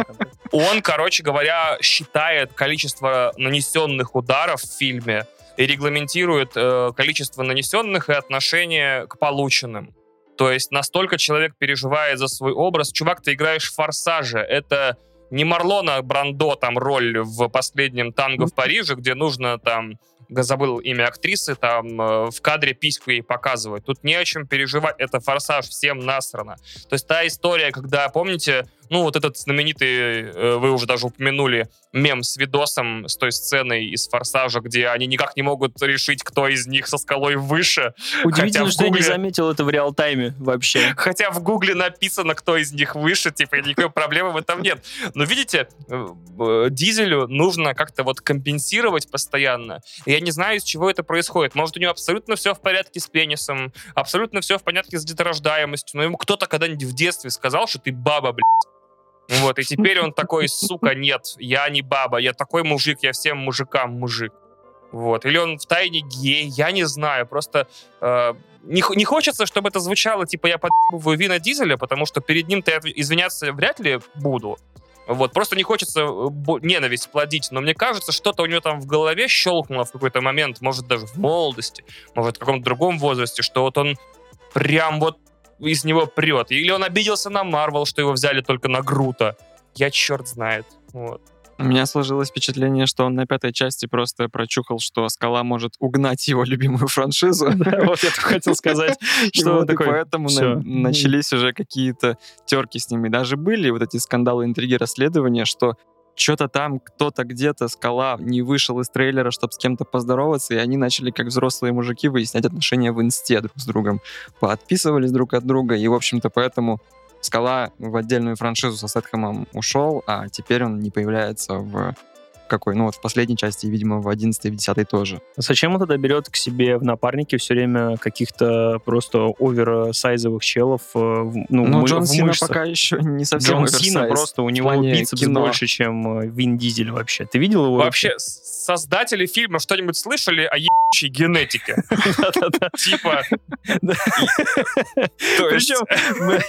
Он, короче говоря, считает количество нанесенных ударов в фильме и регламентирует э, количество нанесенных и отношение к полученным. То есть настолько человек переживает за свой образ. Чувак, ты играешь в «Форсаже». Это не Марлона Брандо там роль в последнем «Танго в Париже», где нужно там забыл имя актрисы, там э, в кадре письку ей показывать. Тут не о чем переживать, это форсаж, всем насрано. То есть та история, когда, помните, ну вот этот знаменитый, э, вы уже даже упомянули, мем с видосом, с той сценой из форсажа, где они никак не могут решить, кто из них со скалой выше. Удивительно, в что я не заметил это в реал-тайме вообще. Хотя в Гугле написано, кто из них выше, типа, никакой проблемы в этом нет. Но видите, э, э, Дизелю нужно как-то вот компенсировать постоянно. Я не знаю, из чего это происходит. Может, у него абсолютно все в порядке с пенисом, абсолютно все в порядке с деторождаемостью, но ему кто-то когда-нибудь в детстве сказал, что ты баба, блядь. Вот, и теперь он такой, сука, нет, я не баба, я такой мужик, я всем мужикам мужик. Вот. Или он в тайне гей, я не знаю. Просто э, не, не хочется, чтобы это звучало, типа, я подъебываю Вина Дизеля, потому что перед ним-то я извиняться вряд ли буду. Вот, просто не хочется э, ненависть плодить, но мне кажется, что-то у него там в голове щелкнуло в какой-то момент, может, даже в молодости, может, в каком-то другом возрасте, что вот он прям вот из него прет. Или он обиделся на Марвел, что его взяли только на Грута. Я черт знает. Вот. У меня сложилось впечатление, что он на пятой части просто прочухал, что Скала может угнать его любимую франшизу. Вот я хотел сказать, что такой, поэтому начались уже какие-то терки с ними. Даже были вот эти скандалы, интриги, расследования, что что-то там кто-то где-то, скала, не вышел из трейлера, чтобы с кем-то поздороваться, и они начали, как взрослые мужики, выяснять отношения в инсте друг с другом. Поотписывались друг от друга, и, в общем-то, поэтому Скала в отдельную франшизу со Сетхэмом ушел, а теперь он не появляется в какой, ну вот в последней части, и, видимо, в 11 и в 10 тоже. Зачем он тогда берет к себе в напарники все время каких-то просто оверсайзовых челов? э, Ну, Ну, мы- Джон в Сина мышцах? пока еще не совсем Джон Сина оверсайз. просто, у него бицепс кино. больше, чем э, Вин Дизель вообще. Ты видел его? Вообще, с- создатели фильма что-нибудь слышали о ебучей генетике? Типа... Причем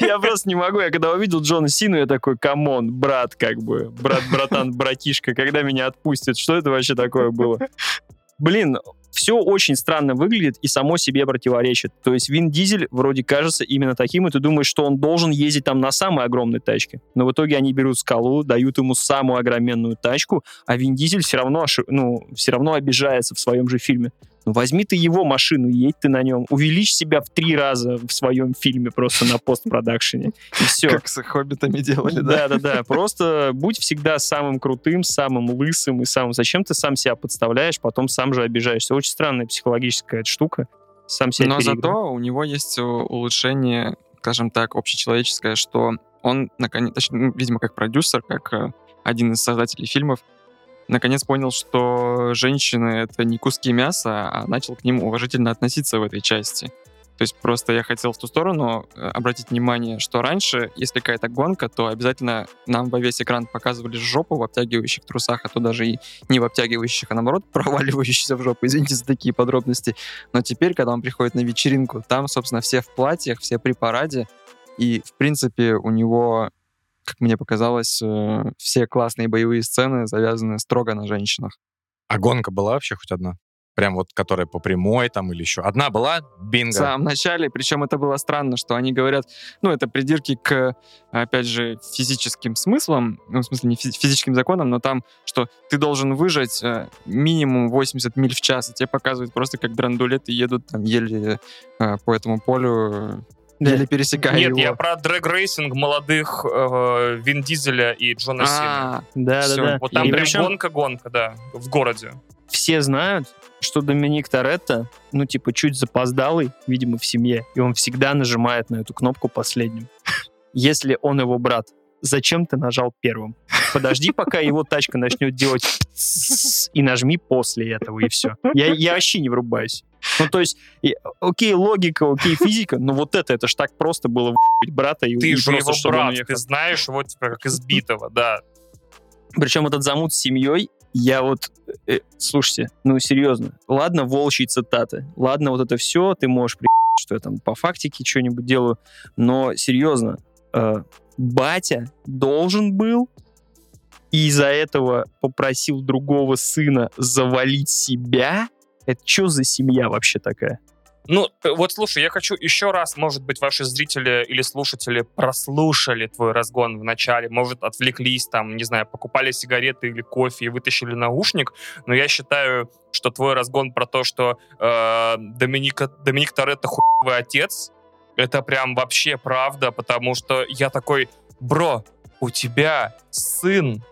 я просто не могу. Я когда увидел Джона Сину, я такой, come on, брат, как бы, брат, братан, братишка, когда меня отпустят? Что это вообще такое было? Блин, все очень странно выглядит и само себе противоречит. То есть Вин Дизель вроде кажется именно таким, и ты думаешь, что он должен ездить там на самой огромной тачке. Но в итоге они берут Скалу, дают ему самую огроменную тачку, а Вин Дизель все равно, ну, все равно обижается в своем же фильме. Ну, возьми ты его машину, едь ты на нем, увеличь себя в три раза в своем фильме просто на постпродакшене. И все. Как с хоббитами делали, да? Да, да, да. Просто будь всегда самым крутым, самым лысым и самым... Зачем ты сам себя подставляешь, потом сам же обижаешься? Очень странная психологическая штука. Сам себя Но зато у него есть э, улучшение, скажем так, общечеловеческое, что он, наконец, точнее, ну, видимо, как продюсер, как э, один из создателей фильмов, наконец понял, что женщины — это не куски мяса, а начал к ним уважительно относиться в этой части. То есть просто я хотел в ту сторону э, обратить внимание, что раньше, если какая-то гонка, то обязательно нам во весь экран показывали жопу в обтягивающих трусах, а то даже и не в обтягивающих, а наоборот проваливающихся в жопу. Извините за такие подробности. Но теперь, когда он приходит на вечеринку, там, собственно, все в платьях, все при параде, и, в принципе, у него, как мне показалось, э, все классные боевые сцены завязаны строго на женщинах. А гонка была вообще хоть одна? Прям вот, которая по прямой там или еще. Одна была? В Бинго. самом начале, причем это было странно, что они говорят, ну, это придирки к, опять же, физическим смыслам, ну, в смысле, не физи- физическим законам, но там, что ты должен выжать э, минимум 80 миль в час, и тебе показывают просто, как драндулеты едут там еле э, по этому полю, Да. еле пересекая Нет, его. я про дрэг-рейсинг молодых э, Вин Дизеля и Джона Сина. А, Да, Всё, да, да. Вот там И прям гонка-гонка, да, в городе. все знают, что Доминик Торетто, ну, типа, чуть запоздалый, видимо, в семье, и он всегда нажимает на эту кнопку последним. Если он его брат, зачем ты нажал первым? Подожди, пока его тачка начнет делать и нажми после этого, и все. Я, я вообще не врубаюсь. Ну, то есть, и- окей, логика, окей, физика, но вот это, это ж так просто было в***ь брата и Ты и же просто, его брат, ты знаешь его типа как избитого, да. Причем этот замут с семьей, я вот, э, слушайте, ну серьезно, ладно волчьи цитаты, ладно вот это все, ты можешь при что я там по фактике что-нибудь делаю. Но серьезно, э, батя должен был и из-за этого попросил другого сына завалить себя. Это что за семья вообще такая? Ну, э, вот слушай, я хочу еще раз, может быть, ваши зрители или слушатели прослушали твой разгон в начале, может, отвлеклись там, не знаю, покупали сигареты или кофе и вытащили наушник, но я считаю, что твой разгон про то, что э, Доминика, Доминик Торетто хуевый отец, это прям вообще правда, потому что я такой, бро, у тебя сын,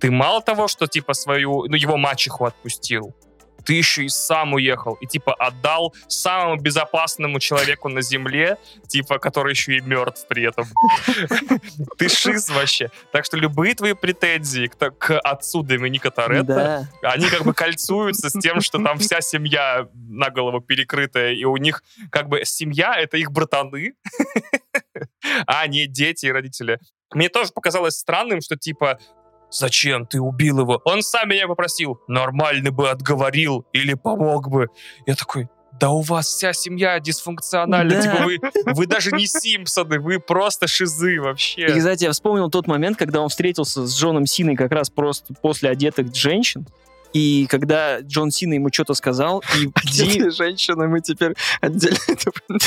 ты мало того, что типа свою, ну, его мачеху отпустил, ты еще и сам уехал, и типа отдал самому безопасному человеку на земле, типа, который еще и мертв при этом. Ты шиз вообще. Так что любые твои претензии к, отцу Доминика Торетто, они как бы кольцуются с тем, что там вся семья на голову перекрытая, и у них как бы семья — это их братаны, а не дети и родители. Мне тоже показалось странным, что типа Зачем ты убил его? Он сам меня попросил. Нормально бы отговорил или помог бы. Я такой, да у вас вся семья дисфункциональна. Да. Типа вы, вы даже не Симпсоны, вы просто шизы вообще. И, кстати, я вспомнил тот момент, когда он встретился с Джоном Синой как раз просто после одетых женщин. И когда Джон Сина ему что-то сказал, и Ди... Женщины, мы теперь отдельно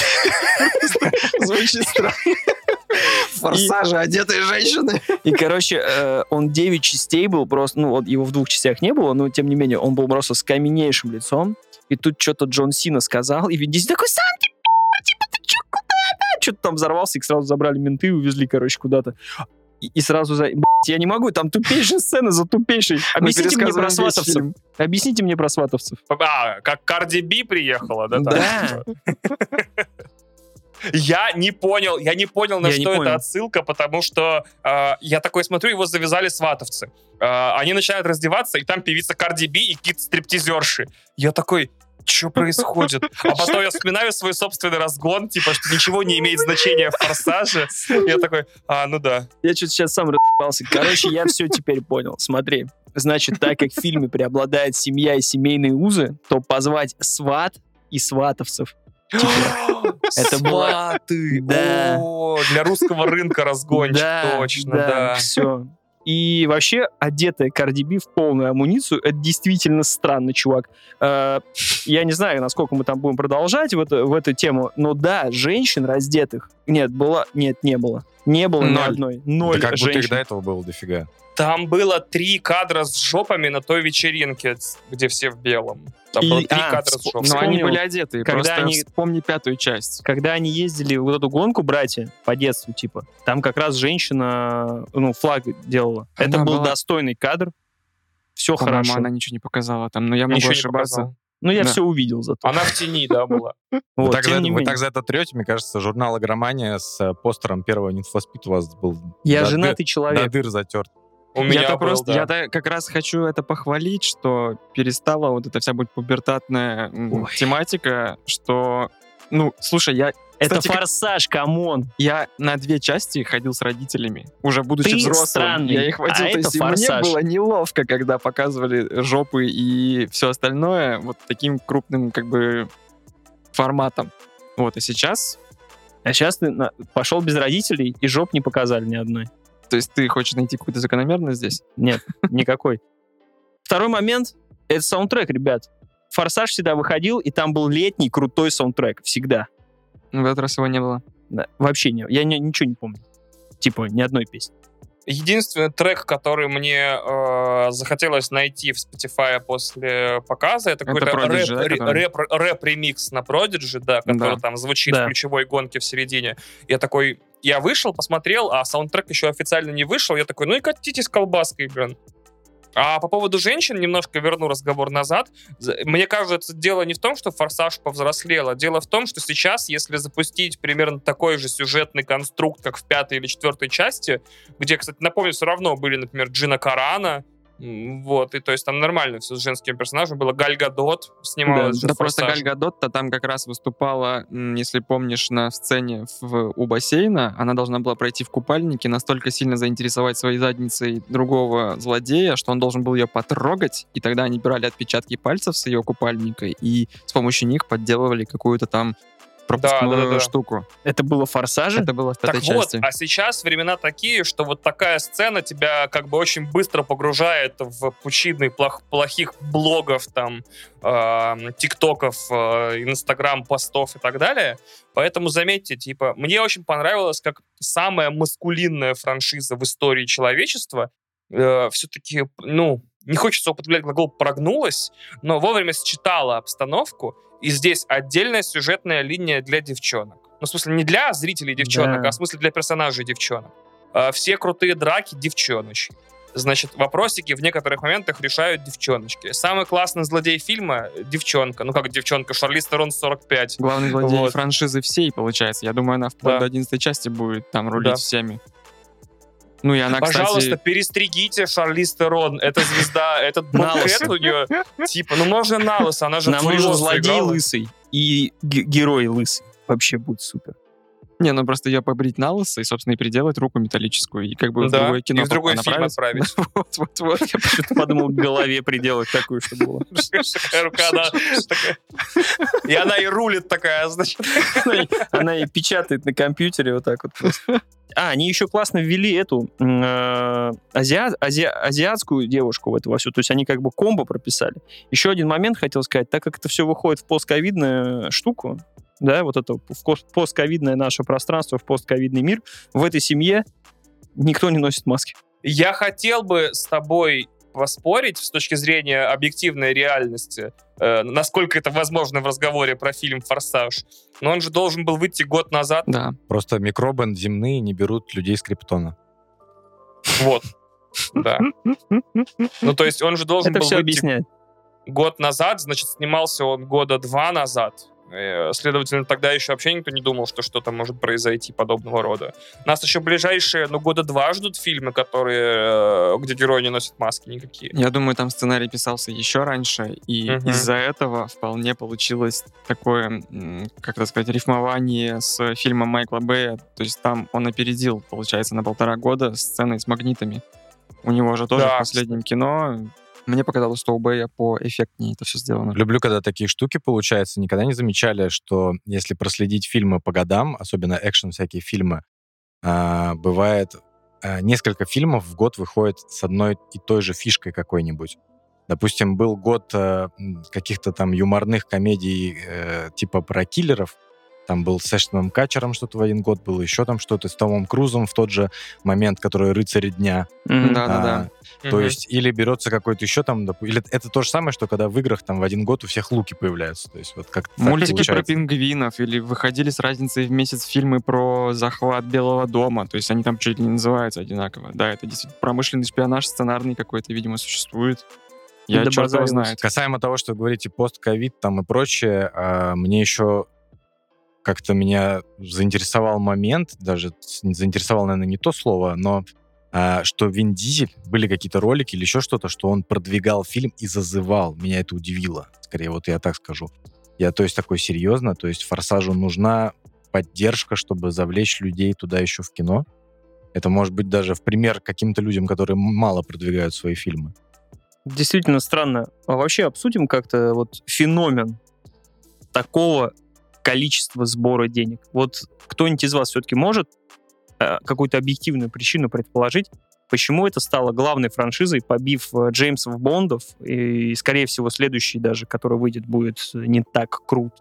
звучит странно. Форсажи, одетые женщины. И, короче, э, он 9 частей был просто, ну, вот его в двух частях не было, но, тем не менее, он был просто с каменнейшим лицом. И тут что-то Джон Сина сказал, и Вин Дизель такой, сам ты, типа, ты чё, куда, да? Что-то там взорвался, их сразу забрали менты и увезли, короче, куда-то. И, и сразу за... Я не могу, там тупейшая сцена за тупейшей. Объясните мне про сватовцев. Объясните мне про сватовцев. А, как Карди Би приехала, да? Да. Я не понял, я не понял, на Я что понял. это отсылка, потому что э, я такой смотрю, его завязали сватовцы. Э, они начинают раздеваться, и там певица Карди Би и какие-то стриптизерши. Я такой, что происходит? А потом я вспоминаю свой собственный разгон, типа, что ничего не имеет значения в форсаже. Я такой, а, ну да. Я что-то сейчас сам расебался. Короче, я все теперь понял. Смотри. Значит, так как в фильме преобладает семья и семейные узы, то позвать сват и сватовцев. Это было-! Да. О, для русского рынка разгончик, точно, да. Все. И вообще, одетая Карди Би в полную амуницию, это действительно странно, чувак. Э, Я не знаю, насколько мы там будем продолжать в эту тему, но да, женщин раздетых нет, было, нет, не было. Не было ни Ноль. одной. Ноль Да как будто их женщин. до этого было дофига. Там было три кадра с жопами на той вечеринке, где все в белом. Там И- было три а, кадра с жопами. Но они Вспомнил, были одеты. когда Просто они- вспомни пятую часть. Когда они ездили в вот эту гонку, братья, по детству, типа, там как раз женщина, ну, флаг делала. Это Она был была- достойный кадр. Все По-моему, хорошо. она ничего не показала там, но я могу Ничего не ошибаться. Показал. Ну, я Да. все увидел зато. Она в тени, да, была. Вы, Вот, так тем за, вы так за это трете, мне кажется, журнал «Игромания» с э, постером первого Need for Speed у вас был Я до женатый человек. до дыр затерт. У меня Я-то был, просто, да. я как раз хочу это похвалить, что перестала вот эта вся быть пубертатная Ой. тематика, что, ну, слушай, я, Это Кстати, форсаж, камон. я на две части ходил с родителями, уже будучи Ты взрослым. странный, я их водил, а то это есть «Форсаж». мне было неловко, когда показывали жопы и все остальное вот таким крупным как бы форматом. Вот, и сейчас, А сейчас ты пошел без родителей, и жоп не показали ни одной. то есть ты хочешь найти какую-то закономерность здесь? Нет, никакой. Второй момент — это саундтрек, ребят. «Форсаж» всегда выходил, и там был летний крутой саундтрек. Всегда. В этот раз его не было. Да, вообще не. Я не- ничего не помню. Типа, ни одной песни. Единственный трек, который мне э, захотелось найти в Spotify после показа, это, Это какой-то рэп, да, который? рэп- рэп-ремикс на Prodigy, да, который Да. там звучит Да. в ключевой гонке в середине. Я такой, я вышел, посмотрел, а саундтрек еще официально не вышел. Я такой, ну и катитесь колбаской, блин. А по поводу женщин, немножко верну разговор назад. За- Мне кажется, дело не в том, что «Форсаж» повзрослел, а дело в том, что сейчас, если запустить примерно такой же сюжетный конструкт, как в пятой или четвертой части, где, кстати, напомню, все равно были, например, Джина Карана, вот, и то есть там нормально все с женским персонажем было. Галь Гадот снималась Да в просто. Галь Гадот-то там как раз выступала, если помнишь, на сцене в, у бассейна. Она должна была пройти в купальнике, настолько сильно заинтересовать своей задницей другого злодея, что он должен был ее потрогать, и тогда они брали отпечатки пальцев с ее купальника и с помощью них подделывали какую-то там пропускную да, да. штуку. Это было «Форсаже»? Это было в Так пятой вот, части. а сейчас времена такие, что вот такая сцена тебя как бы очень быстро погружает в пучины плох- плохих блогов, там, э, тиктоков, э, инстаграм, постов и так далее. Поэтому заметьте, типа, мне очень понравилось, как самая маскулинная франшиза в истории человечества все-таки, ну, не хочется употреблять глагол «прогнулась», но вовремя считала обстановку, и здесь отдельная сюжетная линия для девчонок. Ну, в смысле, не для зрителей девчонок, Да. а в смысле для персонажей девчонок. А, Все крутые драки девчоночки. Значит, вопросики в некоторых моментах решают девчоночки. Самый классный злодей фильма — девчонка. Ну, как девчонка, Шарлиз Терон 45. Главный злодей Вот. франшизы всей, получается. Я думаю, она вплоть Да. до 11 части будет там рулить Да. всеми. Ну и она, Пожалуйста, кстати... перестригите Шарлиз Терон. Это звезда, этот лысо. у нее. Типа, ну можно на лысо, она же Нам нужен злодей лысый и ге- герой лысый. Вообще будет супер. Не, ну просто ее побрить на лысо и, собственно, и приделать руку металлическую. И как бы в Да, другое кино и в другой фильм отправить. Вот, вот, вот. Я почему-то подумал, к голове приделать такую, чтобы было. Рука, она такая. И она и рулит такая, значит. Она и- печатает на компьютере вот так вот просто. А, они еще классно ввели эту э, азиа- азиа- азиатскую девушку в это во все. То есть они как бы комбо прописали. Еще один момент хотел сказать. Так как это все выходит в постковидную штуку, да, вот это в постковидное наше пространство, в постковидный мир, в этой семье никто не носит маски. Я хотел бы с тобой поспорить с точки зрения объективной реальности, э, насколько это возможно в разговоре про фильм «Форсаж». Но он же должен был выйти год назад. Да. Просто микробы земные не берут людей с криптона. Вот. Да. Ну, то есть он же должен Это был все выйти объясняет. год назад, значит, снимался он года два назад. Э, Следовательно, тогда еще вообще никто не думал, что что-то может произойти подобного рода. Нас еще ближайшие, ну, года два ждут фильмы, которые, э, где герои не носят маски никакие. Я думаю, там сценарий писался еще раньше, и Мгм. из-за этого вполне получилось такое, как это сказать, рифмование с фильмом Майкла Бэя. То есть там он опередил, получается, на полтора года сценой с магнитами. У него же тоже Да, в последнем кино мне показалось, что у Бэя поэффектнее это все сделано. Люблю, когда такие штуки получаются. Никогда не замечали, что если проследить фильмы по годам, особенно экшен всякие фильмы, а, бывает а, несколько фильмов в год выходит с одной и той же фишкой какой-нибудь. Допустим, был год э, каких-то там юморных комедий э, типа про киллеров. Там был с Эштоном Качером что-то в один год, было еще там что-то с Томом Крузом в тот же момент, который «Рыцарь дня». Да-да-да. А, То Мгм. есть или берется какой-то еще там, или это то же самое, что когда в играх там в один год у всех луки появляются. То есть вот как Мультики про пингвинов или выходили с разницей в месяц фильмы про захват Белого дома. То есть они там чуть ли не называются одинаково. Да, это действительно промышленный шпионаж сценарный какой-то, видимо, существует. Я черт его знает. Касаемо того, что говорите постковид там и прочее, а, мне еще как-то меня заинтересовал момент, даже заинтересовал, наверное, не то слово, но а, что Вин Дизель, были какие-то ролики или еще что-то, что он продвигал фильм и зазывал. Меня это удивило. Скорее, вот я так скажу. Я, то есть, такой серьезно, то есть Форсажу нужна поддержка, чтобы завлечь людей туда еще в кино. Это может быть даже в пример каким-то людям, которые мало продвигают свои фильмы. Действительно странно. А вообще обсудим как-то вот феномен такого количества сбора денег. Вот кто-нибудь из вас все-таки может э, какую-то объективную причину предположить, почему это стало главной франшизой, побив э, Джеймсов Бондов, и, скорее всего, следующий даже, который выйдет, будет не так крут.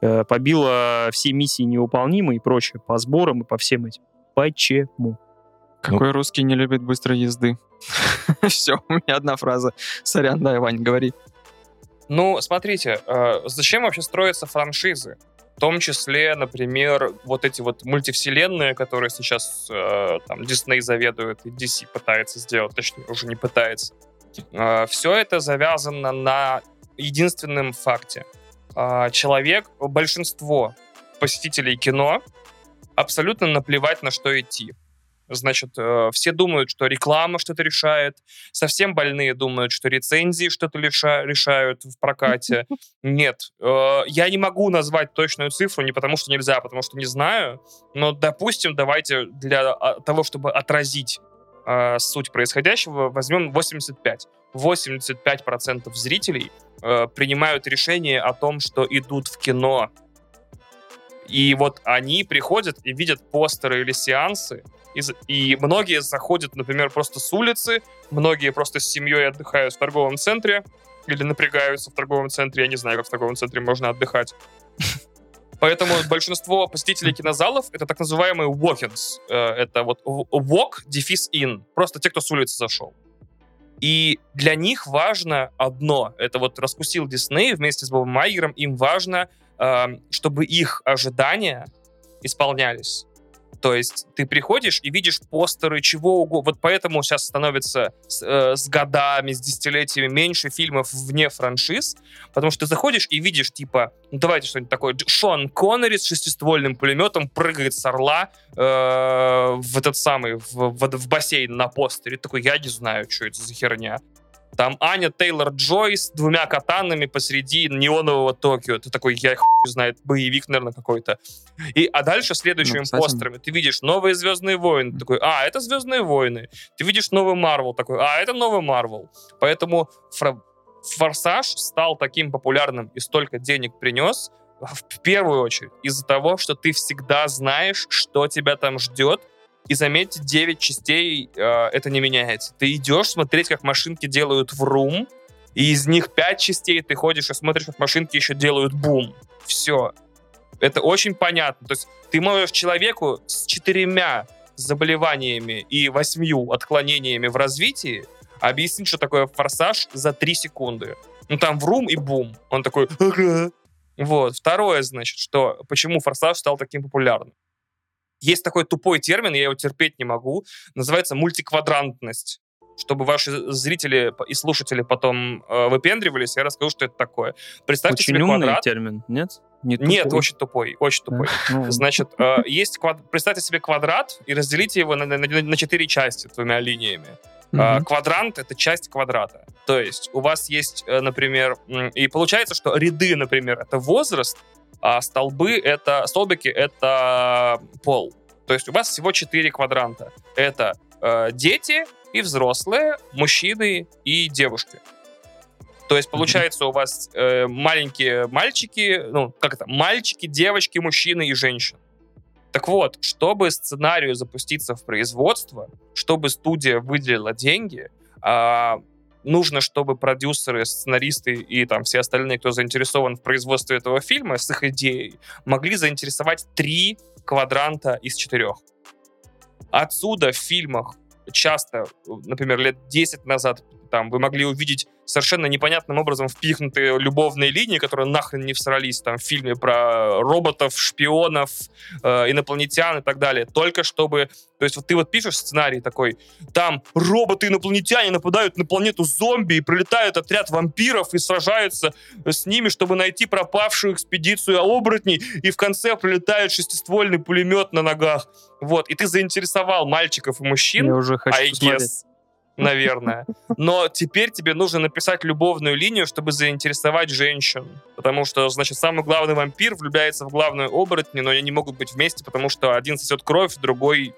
Э, побила все миссии невыполнимые и прочее по сборам и по всем этим. Почему? Какой русский не любит быстрой езды? Все, у меня одна фраза. Сорян, да, Вань, говори. Ну, смотрите, э, зачем вообще строятся франшизы? В том числе, например, вот эти вот мультивселенные, которые сейчас э, там Disney заведует и DC пытается сделать, точнее, уже не пытается. все это завязано на единственном факте. Э, человек, большинство посетителей кино абсолютно наплевать на что идти. Значит, э, все думают, что реклама что-то решает, совсем больные думают, что рецензии что-то решают в прокате. Нет, э, я не могу назвать точную цифру, не потому что нельзя, а потому что не знаю, но, допустим, давайте для а, того, чтобы отразить э, суть происходящего, возьмем 85. 85% зрителей принимают решение о том, что идут в кино. И вот они приходят и видят постеры или сеансы, и, многие заходят, например, просто с улицы, многие просто с семьей отдыхают в торговом центре или напрягаются в торговом центре. Я не знаю, как в торговом центре можно отдыхать. Поэтому большинство посетителей кинозалов это так называемые walk-ins. Э, Это вот walk, дефис in. Просто те, кто с улицы зашел. И для них важно одно. Это вот раскусил Дисней вместе с Бобом Майером. Им важно, чтобы их ожидания исполнялись. То есть ты приходишь и видишь постеры чего угодно. Вот поэтому сейчас становится с, э, с годами, с десятилетиями меньше фильмов вне франшиз, потому что ты заходишь и видишь, типа, ну давайте что-нибудь такое. Шон Коннери с шестиствольным пулеметом прыгает с орла э, в этот самый, в, в- в бассейн на постере. Такой, я не знаю, что это за херня. Там Аня Тейлор Джой с двумя катанами посреди неонового Токио. Ты такой, я хуй знает, боевик, наверное, какой-то. И, а дальше следующими Ну, кстати. постерами ты видишь новые Звездные войны. Ты такой, а, это Звездные войны. Ты видишь новый Марвел. Такой, а, это новый Марвел. Поэтому фра- Форсаж стал таким популярным и столько денег принес, в первую очередь, из-за того, что ты всегда знаешь, что тебя там ждет, и заметьте, 9 частей э, это не меняется. Ты идешь смотреть, как машинки делают врум, и из них 5 частей ты ходишь и смотришь, как машинки еще делают бум. Все. Это очень понятно. То есть ты можешь человеку с четырьмя заболеваниями и восьмью отклонениями в развитии объяснить, что такое форсаж за 3 секунды. Ну там врум и бум. Он такой, ага. Вот. Второе, значит, что почему форсаж стал таким популярным. Есть такой тупой термин, я его терпеть не могу, называется мультиквадрантность. Чтобы ваши зрители и слушатели потом э, выпендривались, я расскажу, что это такое. Представьте Очень себе умный квадрат. термин, нет? Не Нет, тупой. очень тупой, очень тупой. Ну, Значит, э, есть квад... представьте себе квадрат и разделите его на, на- на- на четыре части двумя линиями. А, мгм. Квадрант — это часть квадрата. То есть у вас есть, э, например, и получается, что ряды, например, это возраст, а столбы — это, столбики — это пол. То есть у вас всего четыре квадранта. Это э, дети и взрослые, мужчины и девушки. То есть, получается, у вас э, маленькие мальчики, ну, как это, мальчики, девочки, мужчины и женщины. Так вот, чтобы сценарию запуститься в производство, чтобы студия выделила деньги, а, нужно, чтобы продюсеры, сценаристы и там все остальные, кто заинтересован в производстве этого фильма с их идеей, могли заинтересовать три квадранта из четырех. Отсюда в фильмах часто, например, лет 10 назад там вы могли увидеть совершенно непонятным образом впихнутые любовные линии, которые нахрен не всрались там в фильме про роботов, шпионов, э, инопланетян и так далее. Только чтобы... То есть вот ты вот пишешь сценарий такой, там роботы-инопланетяне нападают на планету зомби и прилетает отряд вампиров и сражаются с ними, чтобы найти пропавшую экспедицию оборотней, и в конце прилетает шестиствольный пулемет на ногах. Вот, и ты заинтересовал мальчиков и мужчин, Я уже хочу I посмотреть. Наверное. Но теперь тебе нужно написать любовную линию, чтобы заинтересовать женщин. Потому что, значит, самый главный вампир влюбляется в главную оборотню, но они не могут быть вместе, потому что один сосет кровь, другой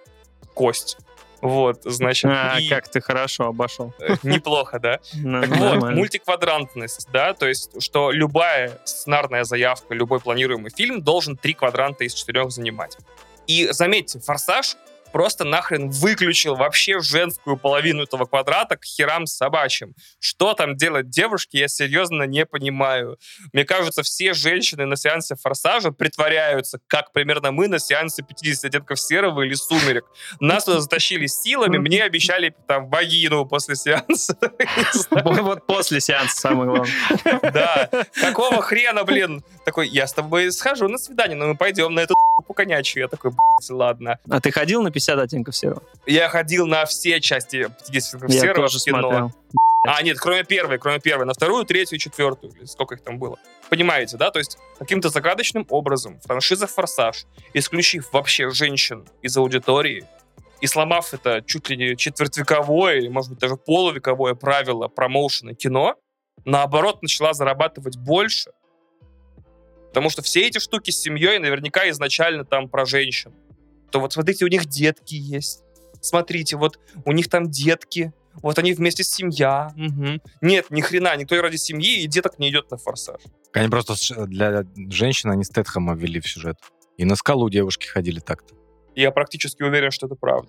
кость. Вот, значит, А, и- как ты хорошо обошел. э, неплохо, да? Ну, Так вот, мультиквадрантность, да, то есть, что любая сценарная заявка, любой планируемый фильм должен три квадранта из четырех занимать. И заметьте, «Форсаж» просто нахрен выключил вообще женскую половину этого квадрата к херам собачьим. Что там делать девушки, я серьезно не понимаю. Мне кажется, все женщины на сеансе «Форсажа» притворяются, как примерно мы на сеансе 50 оттенков серого или «Сумерек». Нас туда затащили силами, мне обещали там вагину после сеанса. Вот после сеанса самое главное. Да. Какого хрена, блин? Такой, я с тобой схожу на свидание, но мы пойдем на эту конячью. Я такой, блядь, ладно. А ты ходил на 50 оттенков серого? Я ходил на все части 50 оттенков Я серого тоже в кино. смотрел. А, нет, кроме первой, кроме первой. На вторую, третью, четвертую. Сколько их там было. Понимаете, да? То есть каким-то загадочным образом франшиза «Форсаж», исключив вообще женщин из аудитории, и сломав это чуть ли не четвертьвековое, или, может быть, даже полувековое правило промоушена кино, наоборот, начала зарабатывать больше. Потому что все эти штуки с семьей наверняка изначально там про женщин. То вот смотрите, у них детки есть. Смотрите, вот у них там детки. Вот они вместе семья. Мгм. Нет, ни хрена, никто ради семьи и деток не идет на форсаж. Они просто ш- для женщин, они Стэтхэма ввели в сюжет. И на скалу девушки ходили так-то. Я практически уверен, что это правда.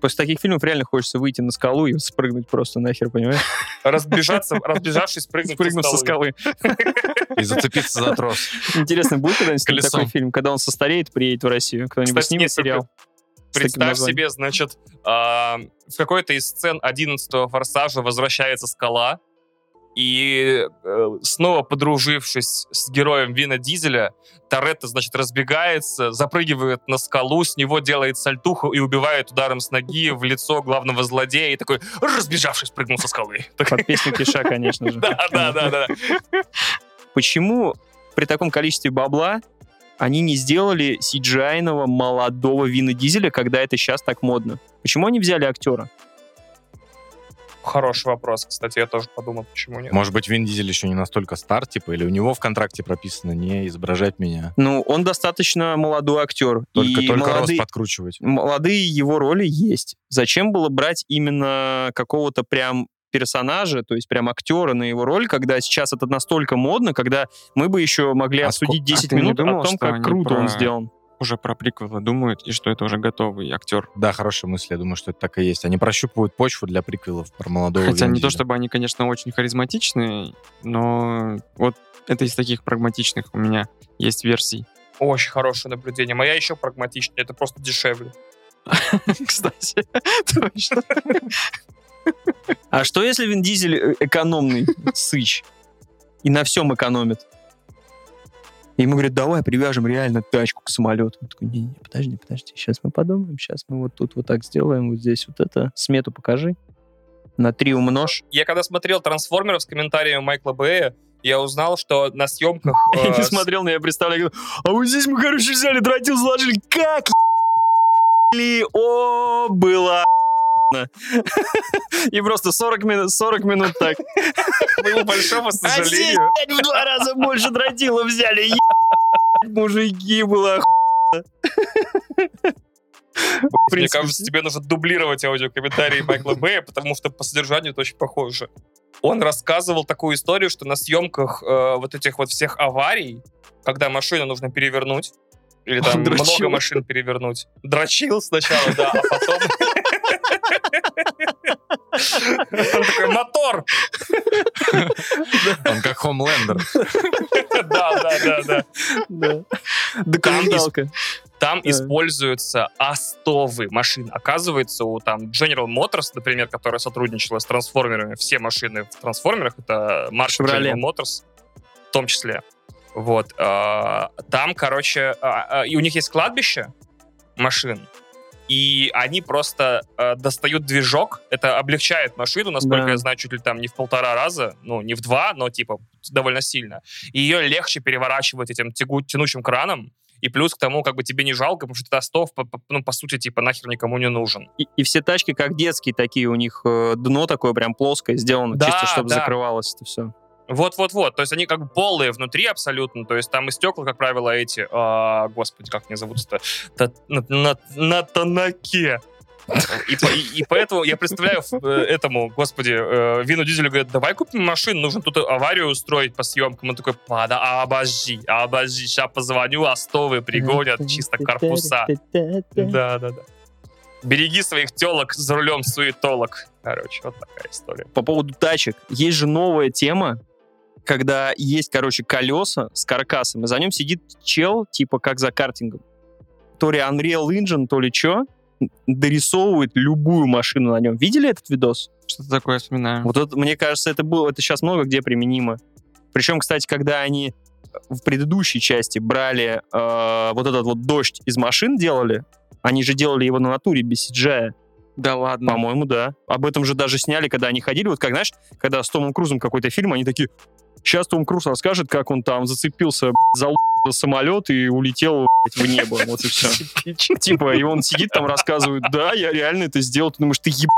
После таких фильмов реально хочется выйти на скалу и спрыгнуть просто нахер, понимаешь? Разбежаться, разбежавшись, прыгнуть Спрыгнуть со скалы. И зацепиться за трос. Интересно, будет когда-нибудь такой фильм, когда он состареет, приедет в Россию? Кто-нибудь снимет сериал? Представь себе, значит, а, в какой-то из сцен 11 форсажа возвращается скала, и э, снова подружившись с героем Вина Дизеля, Торетто, значит, разбегается, запрыгивает на скалу, с него делает сальтуху и убивает ударом с ноги в лицо главного злодея, и такой, разбежавшись, прыгнул со скалы. Под песню Киша, конечно же. Да, да, да, да. Почему при таком количестве бабла они не сделали cgi молодого Вина Дизеля, когда это сейчас так модно? Почему они взяли актера? Хороший вопрос, кстати, я тоже подумал, почему нет. Может быть, Вин Дизель еще не настолько стар, типа, или у него в контракте прописано не изображать меня. Ну, он достаточно молодой актер. Только, и только молодые, рост подкручивать. молодые его роли есть. Зачем было брать именно какого-то прям персонажа, то есть прям актера на его роль, когда сейчас это настолько модно, когда мы бы еще могли А обсудить ско- а 10 ты не минут думал, о том, как круто он про- сделан. Уже про приквелы думают, и что это уже готовый актер. Да, хорошая мысль, я думаю, что это так и есть. Они прощупывают почву для приквелов про молодого Хотя Вина не то, чтобы они, конечно, очень харизматичные, но вот это из таких прагматичных у меня есть версий. Очень хорошее наблюдение. Моя еще прагматичнее, это просто дешевле. Кстати, точно. А что если Вин Дизель э, экономный сыч и на всем экономит? И ему говорят, давай привяжем реально тачку к самолету. Он такой, не-не, подожди, подожди, сейчас мы подумаем, сейчас мы вот тут вот так сделаем, вот здесь вот это, смету покажи, на три умножь. Я когда смотрел «Трансформеров» с комментариями Майкла Бэя, я узнал, что на съемках... Я э, не с- смотрел, но я представляю, а вот здесь мы, короче, взяли, дротил, сложили, как ли, о, было охуенно». И просто 40 минут, 40 минут так. Моему большому А здесь, сожалению... в два раза больше дротила взяли. Мужики, было Мне кажется, тебе нужно дублировать аудиокомментарии Майкла Бэя, потому что по содержанию это очень похоже. Он рассказывал такую историю, что на съемках э, вот этих вот всех аварий, когда машину нужно перевернуть, или там дрочил. много машин перевернуть. Дрочил сначала, да, а потом... Он такой, мотор! Он как Хомлендер. Да, да, да, да. да. Документалка. Там Да. используются остовы машин. Оказывается, у там General Motors, например, которая сотрудничала с трансформерами, все машины в трансформерах, это Chevrolet. General Motors в том числе. Вот. а, Там, короче, а, а, и у них есть кладбище машин, и они просто достают движок. Это облегчает машину, насколько Да. я знаю, чуть ли там не в полтора раза, ну, не в два, но типа довольно сильно. И ее легче переворачивать этим тягу- тянучим краном, и плюс к тому, как бы тебе не жалко, потому что этот остов, по- по- ну, по сути, типа, нахер никому не нужен. И, и все тачки как детские такие, у них э, дно такое прям плоское сделано, Да, чисто чтобы да. закрывалось это все. Вот-вот-вот. То есть они как бы полые внутри абсолютно. То есть там и стекла, как правило, эти... а, господи, как они зовутся-то? Та- На, на, на тонаке. И, и- и поэтому я представляю э, этому, господи, э, Вину Дизелю говорят, давай купим машину, нужно тут аварию устроить по съемкам. Он такой, пада, обожди, обожди, сейчас позвоню, остовы пригонят, чисто корпуса. Да, да, да. Береги своих телок за рулем суетолог. Короче, вот такая история. По поводу тачек. Есть же новая тема, когда есть, короче, колеса с каркасом, и за нем сидит чел, типа как за картингом. То ли Unreal Engine, то ли что, дорисовывает любую машину на нем. Видели этот видос? Что-то такое вспоминаю. Вот это, мне кажется, это было, это сейчас много где применимо. Причем, кстати, когда они в предыдущей части брали э, вот этот вот дождь из машин делали, они же делали его на натуре без CGI. Да ладно. По-моему, да. Об этом же даже сняли, когда они ходили. Вот как, знаешь, когда с Томом Крузом какой-то фильм, они такие, сейчас Том Круз расскажет, как он там зацепился за самолет и улетел в небо. Вот и все. Типа, и он сидит там, рассказывает, да, я реально это сделал. Ты думаешь, ты еб...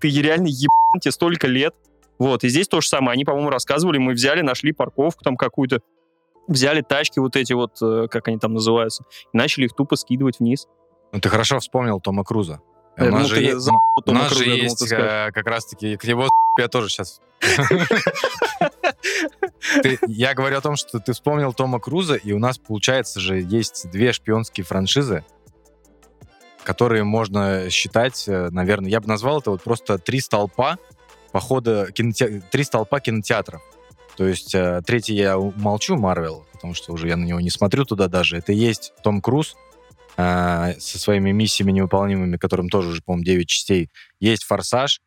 ты реально еб... тебе столько лет. Вот, и здесь то же самое. Они, по-моему, рассказывали, мы взяли, нашли парковку там какую-то, взяли тачки вот эти вот, э, как они там называются, и начали их тупо скидывать вниз. Ну, ты хорошо вспомнил Тома Круза. Я у думал, нас же, е- за у Тома нас же думал, есть э, как раз-таки к его я тоже сейчас... ты- я говорю о том, что ты вспомнил Тома Круза, и у нас, получается же, есть две шпионские франшизы, которые можно считать, э, наверное, я бы назвал это вот просто три столпа похода, киноте- три столпа кинотеатров. То есть э, третий я молчу, Марвел, потому что уже я на него не смотрю туда даже. Это есть Том Круз э, со своими миссиями невыполнимыми, которым тоже уже, по-моему, 9 частей. Есть Форсаж,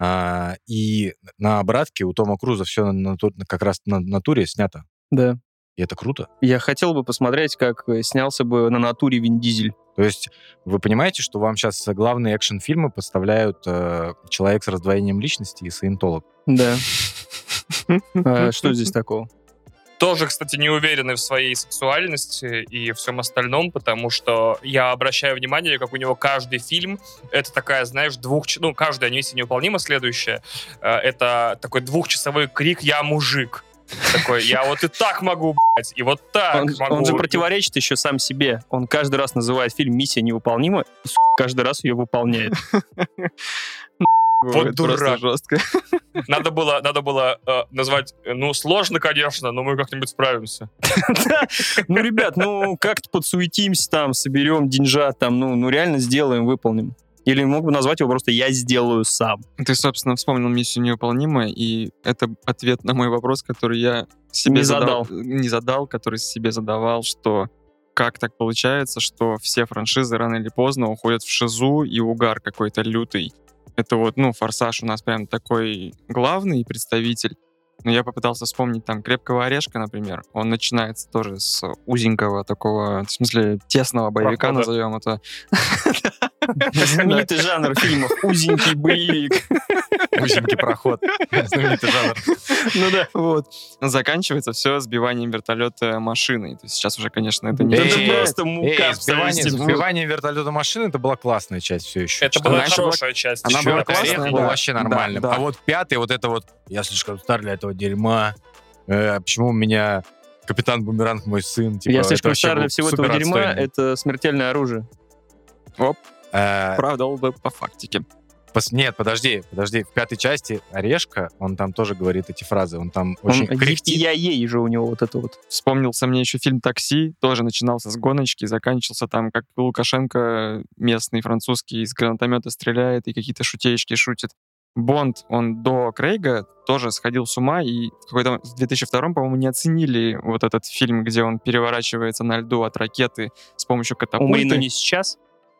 а, и на обратке у Тома Круза все как раз на натуре снято. Да. И это круто. Я хотел бы посмотреть, как э, снялся бы на натуре Вин Дизель. То есть вы понимаете, что вам сейчас главные экшн-фильмы поставляют э, человек с раздвоением личности и саентолог. Да. А Что здесь такого? Тоже, кстати, не уверены в своей сексуальности и всем остальном, потому что я обращаю внимание, как у него каждый фильм это такая, знаешь, двух... Ну, каждая миссия невыполнима следующая. э, Это такой двухчасовой крик «Я мужик». Такой, я вот и так могу, блядь, и вот так Он, могу. он же противоречит еще сам себе. Он каждый раз называет фильм «Миссия невыполнима», и сука, каждый раз ее выполняет. Вот Это дурак. жестко. Надо было, надо было э, назвать, ну, сложно, конечно, но мы как-нибудь справимся. Ну, ребят, ну как-то подсуетимся там, соберем деньжат там, ну, ну реально сделаем, выполним. Или мог бы назвать его просто «Я сделаю сам». Ты, собственно, вспомнил миссию невыполнимая, и это ответ на мой вопрос, который я себе Не задал- задал. Не задал, который себе задавал, что как так получается, что все франшизы рано или поздно уходят в шизу и угар какой-то лютый. Это вот, ну, «Форсаж» у нас прям такой главный представитель. Но я попытался вспомнить там «Крепкого орешка», например. Он начинается тоже с узенького такого, в смысле, тесного боевика, Прохода. назовем это. Знаменитый жанр фильмов «Узенький боевик». Узенький проход. Знаменитый жанр. Ну да. Вот. Заканчивается все сбиванием вертолета машиной. То есть сейчас уже, конечно, это не... Это просто мука сбивание, вертолета машины это была классная часть все еще. Это была была- хорошая часть. она была это классная, редко. был да. вообще да. А вот пятый, вот это вот, я слишком стар для этого дерьма. Э, почему у меня капитан Бумеранг мой сын? Типа, Я слишком стар для всего этого дерьма. Это смертельное оружие. Э, Правда, бы по фактике. пос- Нет, подожди, подожди. В пятой части Орешка, он там тоже говорит эти фразы. Он там Он очень кряхтит. я ей же у него вот это вот. Вспомнился мне еще фильм «Такси», тоже начинался с гоночки, заканчивался там, как Лукашенко местный, французский, из гранатомета стреляет и какие-то шутеечки шутит. Бонд, он до Крейга тоже сходил с ума, и в какой-то в 2002 по-моему, не оценили вот этот фильм, где он переворачивается на льду от ракеты с помощью катапульты. Умри, но не сейчас.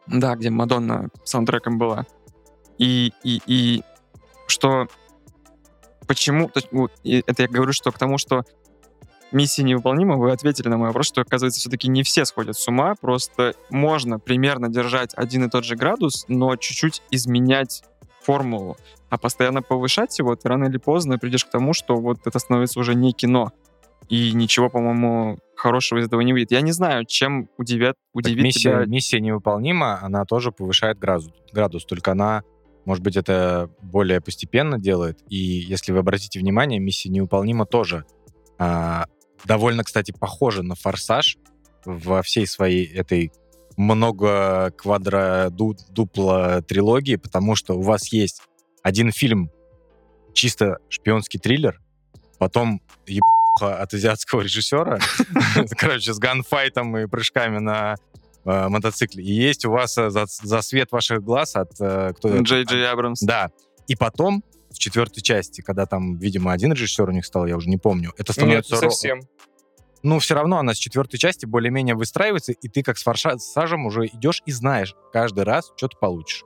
Да, где Мадонна саундтреком была. И, и, и что... Почему... это я говорю, что к тому, что миссия невыполнима, вы ответили на мой вопрос, что, оказывается, все-таки не все сходят с ума, просто можно примерно держать один и тот же градус, но чуть-чуть изменять формулу, а постоянно повышать его, ты рано или поздно придешь к тому, что вот это становится уже не кино. И ничего, по-моему, хорошего из этого не выйдет. Я не знаю, чем удивят, Так удивит миссия, тебя миссия невыполнима, она тоже повышает градус, градус, только она, может быть, это более постепенно делает. И если вы обратите внимание, миссия невыполнима тоже а, довольно, кстати, похожа на форсаж во всей своей этой много квадро ду- дупло трилогии, потому что у вас есть один фильм чисто шпионский триллер, потом ебуха от азиатского режиссера, короче, с ганфайтом и прыжками на э, мотоцикле. И есть у вас э, за, свет ваших глаз от... э? Джей Джей Абрамс. Да. И потом, в четвертой части, когда там, видимо, один режиссер у них стал, я уже не помню, это Нет, становится... ро- совсем. Ну, все равно она с четвертой части более-менее выстраивается, и ты как с форсажем уже идешь и знаешь каждый раз, что ты получишь.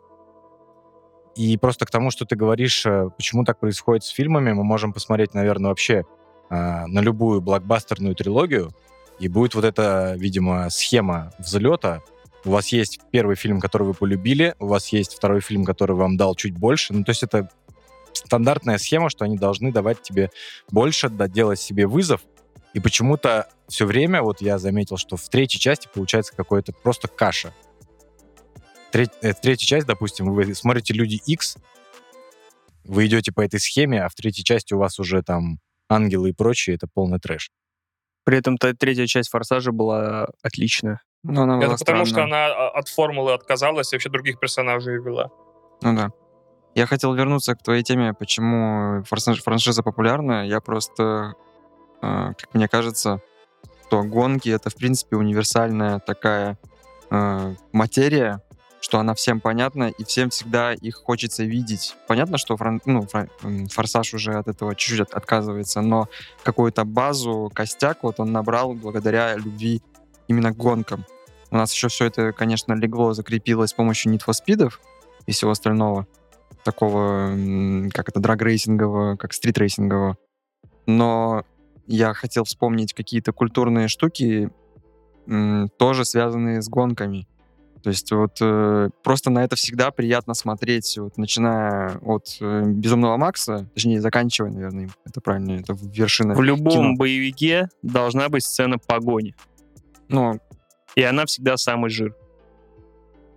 И просто к тому, что ты говоришь, почему так происходит с фильмами, мы можем посмотреть, наверное, вообще э, на любую блокбастерную трилогию, и будет вот эта, видимо, схема взлета. У вас есть первый фильм, который вы полюбили, у вас есть второй фильм, который вам дал чуть больше. Ну, то есть это стандартная схема, что они должны давать тебе больше, да, делать себе вызов. И почему-то все время, вот я заметил, что в третьей части получается какое-то просто каша. Треть- э, третья часть, допустим, вы смотрите «Люди X», вы идете по этой схеме, а в третьей части у вас уже там ангелы и прочее, это полный трэш. При этом та третья часть «Форсажа» была отличная. Но она была Это потому, что она а, от формулы отказалась и вообще других персонажей ввела. Ну да. Я хотел вернуться к твоей теме, почему форсаж- франшиза популярна. Я просто э, как мне кажется, что гонки — это, в принципе, универсальная такая э, материя, что она всем понятна, и всем всегда их хочется видеть. Понятно, что фран- ну, фра- м, «Форсаж» уже от этого чуть-чуть от- отказывается, но какую-то базу, костяк вот он набрал благодаря любви именно к гонкам. У нас еще все это, конечно, легло, закрепилось с помощью Need for Speed и всего остального, такого, как это, драг-рейсингового, как стрит-рейсингового. Но я хотел вспомнить какие-то культурные штуки, тоже связанные с гонками. То есть вот э, просто на это всегда приятно смотреть, вот, начиная от э, «Безумного Макса», точнее, заканчивая, наверное, им, это правильно, это вершина. В любом кино. боевике должна быть сцена погони. Ну, И она всегда самый жир.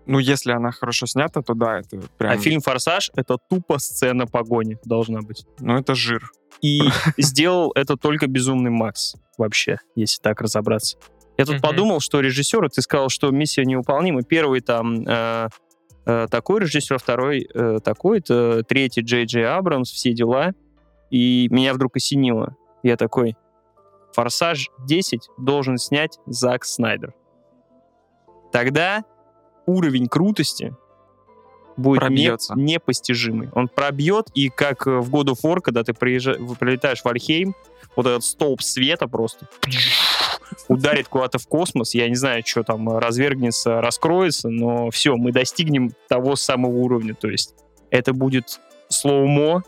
ну, если она хорошо снята, то да, это прям... А фильм «Форсаж» — это тупо сцена погони должна быть. Ну, это жир. И сделал это только «Безумный Макс» вообще, если так разобраться. Я тут подумал, что режиссеры, ты сказал, что миссия невыполнима. Первый там э, э, такой режиссер, второй э, такой-то, третий Джей Джей Абрамс, все дела. И меня вдруг осенило. Я такой, «Форсаж 10» должен снять Зак Снайдер. Тогда уровень крутости будет не- Пробьется. непостижимый. Он пробьет, и как в of War, когда ты приезжа- вы прилетаешь в Альхейм, вот этот столб света просто ударит куда-то в космос. Я не знаю, что там развергнется, раскроется, но все, мы достигнем того самого уровня. То есть это будет слоумо,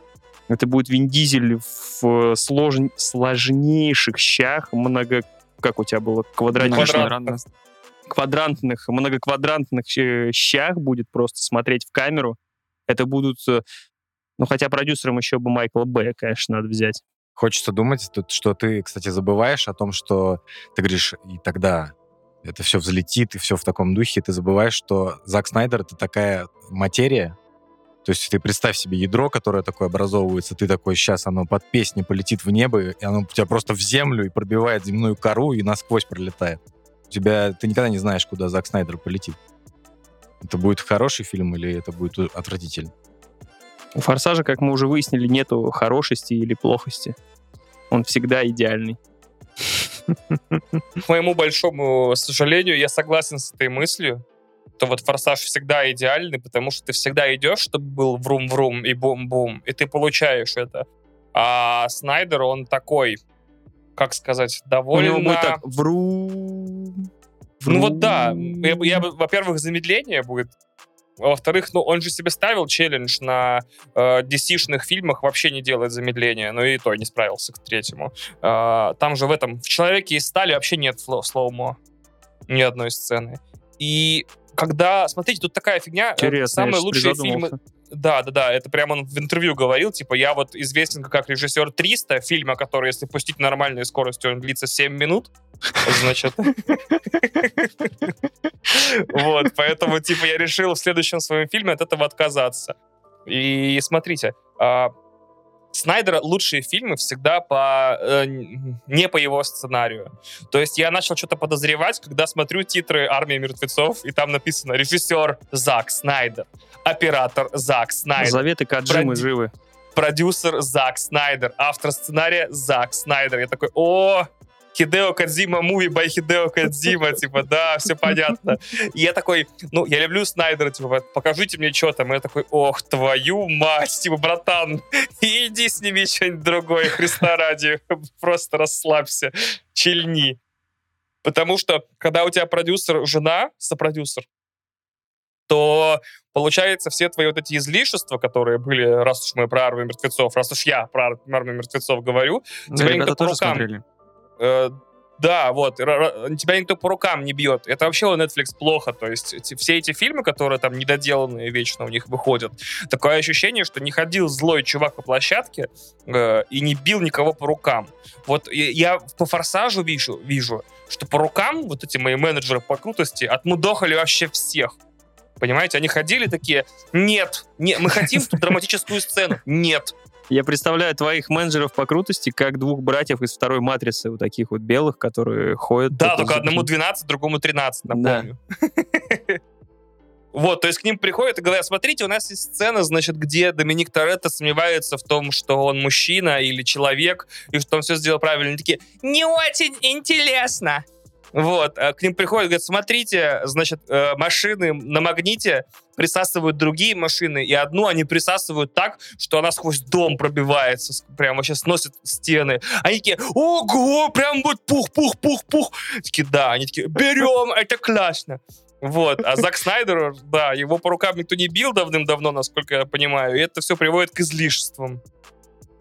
это будет Вин Дизель в э, слож- сложнейших щах, много... Как у тебя было? Квадратичных Квадратных. квадрантных, многоквадрантных э, щах будет просто смотреть в камеру. Это будут... э, Ну, хотя продюсером еще бы Майкла Б, конечно, надо взять. Хочется думать, что ты, кстати, забываешь о том, что ты говоришь, и тогда это все взлетит, и все в таком духе, ты забываешь, что Зак Снайдер — это такая материя, то есть ты представь себе ядро, которое такое образовывается, ты такой, сейчас оно под песни полетит в небо, и оно у тебя просто в землю и пробивает земную кору и насквозь пролетает. У тебя, ты никогда не знаешь, куда Зак Снайдер полетит. Это будет хороший фильм или это будет отвратительно? У «Форсажа», как мы уже выяснили, нету хорошести или плохости. Он всегда идеальный. К моему большому сожалению, я согласен с этой мыслью, то вот «Форсаж» всегда идеальный, потому что ты всегда идешь, чтобы был врум-врум и бум-бум, и ты получаешь это. А Снайдер, он такой, как сказать, У довольно... него будет так вру... Ну вот да, я, я во-первых, замедление будет, во-вторых, ну он же себе ставил челлендж на э, DC-шных фильмах вообще не делать замедление, но и то не справился к третьему. А, там же в этом, в «Человеке из стали» вообще нет сло- слоумо, ни одной сцены. И когда, смотрите, тут такая фигня, э, Интересно, самые лучшие фильмы... Да, да, да, это прямо он в интервью говорил, типа, я вот известен как режиссер 300, фильма, который, если пустить нормальной скоростью, он длится 7 минут, значит... Вот, поэтому, типа, я решил в следующем своем фильме от этого отказаться. И смотрите, а, Снайдера лучшие фильмы всегда по э, не по его сценарию. То есть я начал что-то подозревать, когда смотрю титры «Армия мертвецов», и там написано «Режиссер Зак Снайдер», «Оператор Зак Снайдер», Заветы Каджимы Проди- живы. продюсер Зак Снайдер, автор сценария Зак Снайдер. Я такой, о, Хидео Кадзима, муви by Хидео Кадзима, типа, да, все понятно. И я такой, ну, я люблю Снайдера, типа, покажите мне, что там. И я такой, ох, твою мать, типа, братан, иди сними что-нибудь другое, Христа ради, просто расслабься, чильни. Потому что, когда у тебя продюсер жена, сопродюсер, то получается все твои вот эти излишества, которые были, раз уж мы про армию мертвецов, раз уж я про армию мертвецов говорю, Да, никто по тоже рукам. смотрели. Э, да, вот, тебя никто по рукам не бьет. Это вообще у Netflix плохо. То есть эти- все эти фильмы, которые там недоделанные вечно у них выходят, такое ощущение, что не ходил злой чувак по площадке э, и не бил никого по рукам. Вот я, я по форсажу вижу, вижу, что по рукам вот эти мои менеджеры по крутости отмудохали вообще всех. Понимаете, они ходили такие, нет, не, мы хотим тут драматическую сцену. Нет. Я представляю твоих менеджеров по крутости как двух братьев из второй матрицы, вот таких вот белых, которые ходят. Да, только одному 12, другому 13, напомню. Вот, то есть к ним приходят и говорят, смотрите, у нас есть сцена, значит, где Доминик Торетто сомневается в том, что он мужчина или человек, и что он все сделал правильно. Они такие, не очень интересно. Вот, а к ним приходят, говорят, смотрите, значит, э, машины на магните присасывают другие машины, и одну они присасывают так, что она сквозь дом пробивается, прям вообще сносит стены. Они такие, ого, прям вот пух-пух-пух-пух. Такие, да, они такие, берем, это классно. Вот, а Зак Снайдер, да, его по рукам никто не бил давным-давно, насколько я понимаю, и это все приводит к излишествам.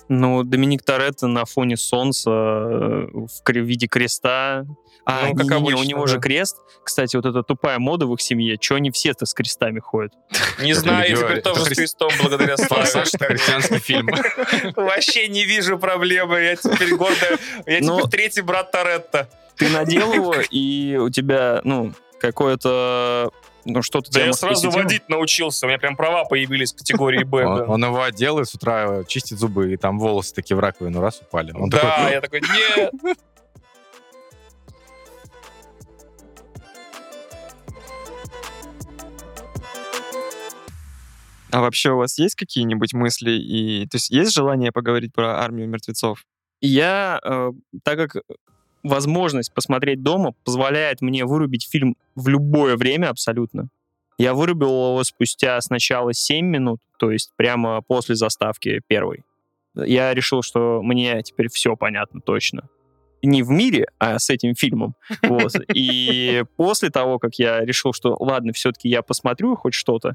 Ну, Доминик Торетто на фоне солнца э, в виде креста. А, Ну, как у обычно, него да. же крест. Кстати, вот эта тупая мода в их семье. Че они все-то с крестами ходят? Не знаю, я теперь тоже с крестом благодаря Славе. Христианский фильм. Вообще не вижу проблемы. Я теперь гордо... Я Ну, теперь третий брат Торетто. Ты надел его, и у тебя, ну, какое-то... Ну, что-то Да я сразу посетило? водить научился. У меня прям права появились в категории Б. Он, его одел и с утра чистит зубы, и там волосы такие в раковину раз упали. Да, такой, «Ну, я такой, нет. А вообще у вас есть какие-нибудь мысли и... То есть есть желание поговорить про армию мертвецов? Я, э, так как возможность посмотреть дома позволяет мне вырубить фильм в любое время абсолютно, я вырубил его спустя сначала 7 минут, то есть прямо после заставки первой. Я решил, что мне теперь все понятно точно. Не в мире, а с этим фильмом. Вот. И после того, как я решил, что ладно, все-таки я посмотрю хоть что-то,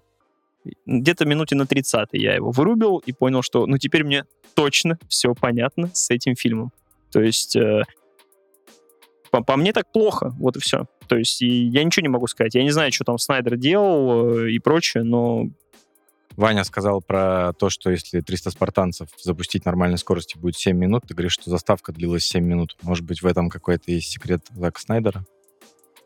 где-то минуте на 30 я его вырубил и понял, что ну теперь мне точно все понятно с этим фильмом. То есть э, по, по мне так плохо, вот и все. То есть и я ничего не могу сказать. Я не знаю, что там Снайдер делал э, и прочее, но Ваня сказал про то, что если 300 спартанцев запустить нормальной скорости будет 7 минут, ты говоришь, что заставка длилась 7 минут. Может быть, в этом какой-то есть секрет Зака Снайдера?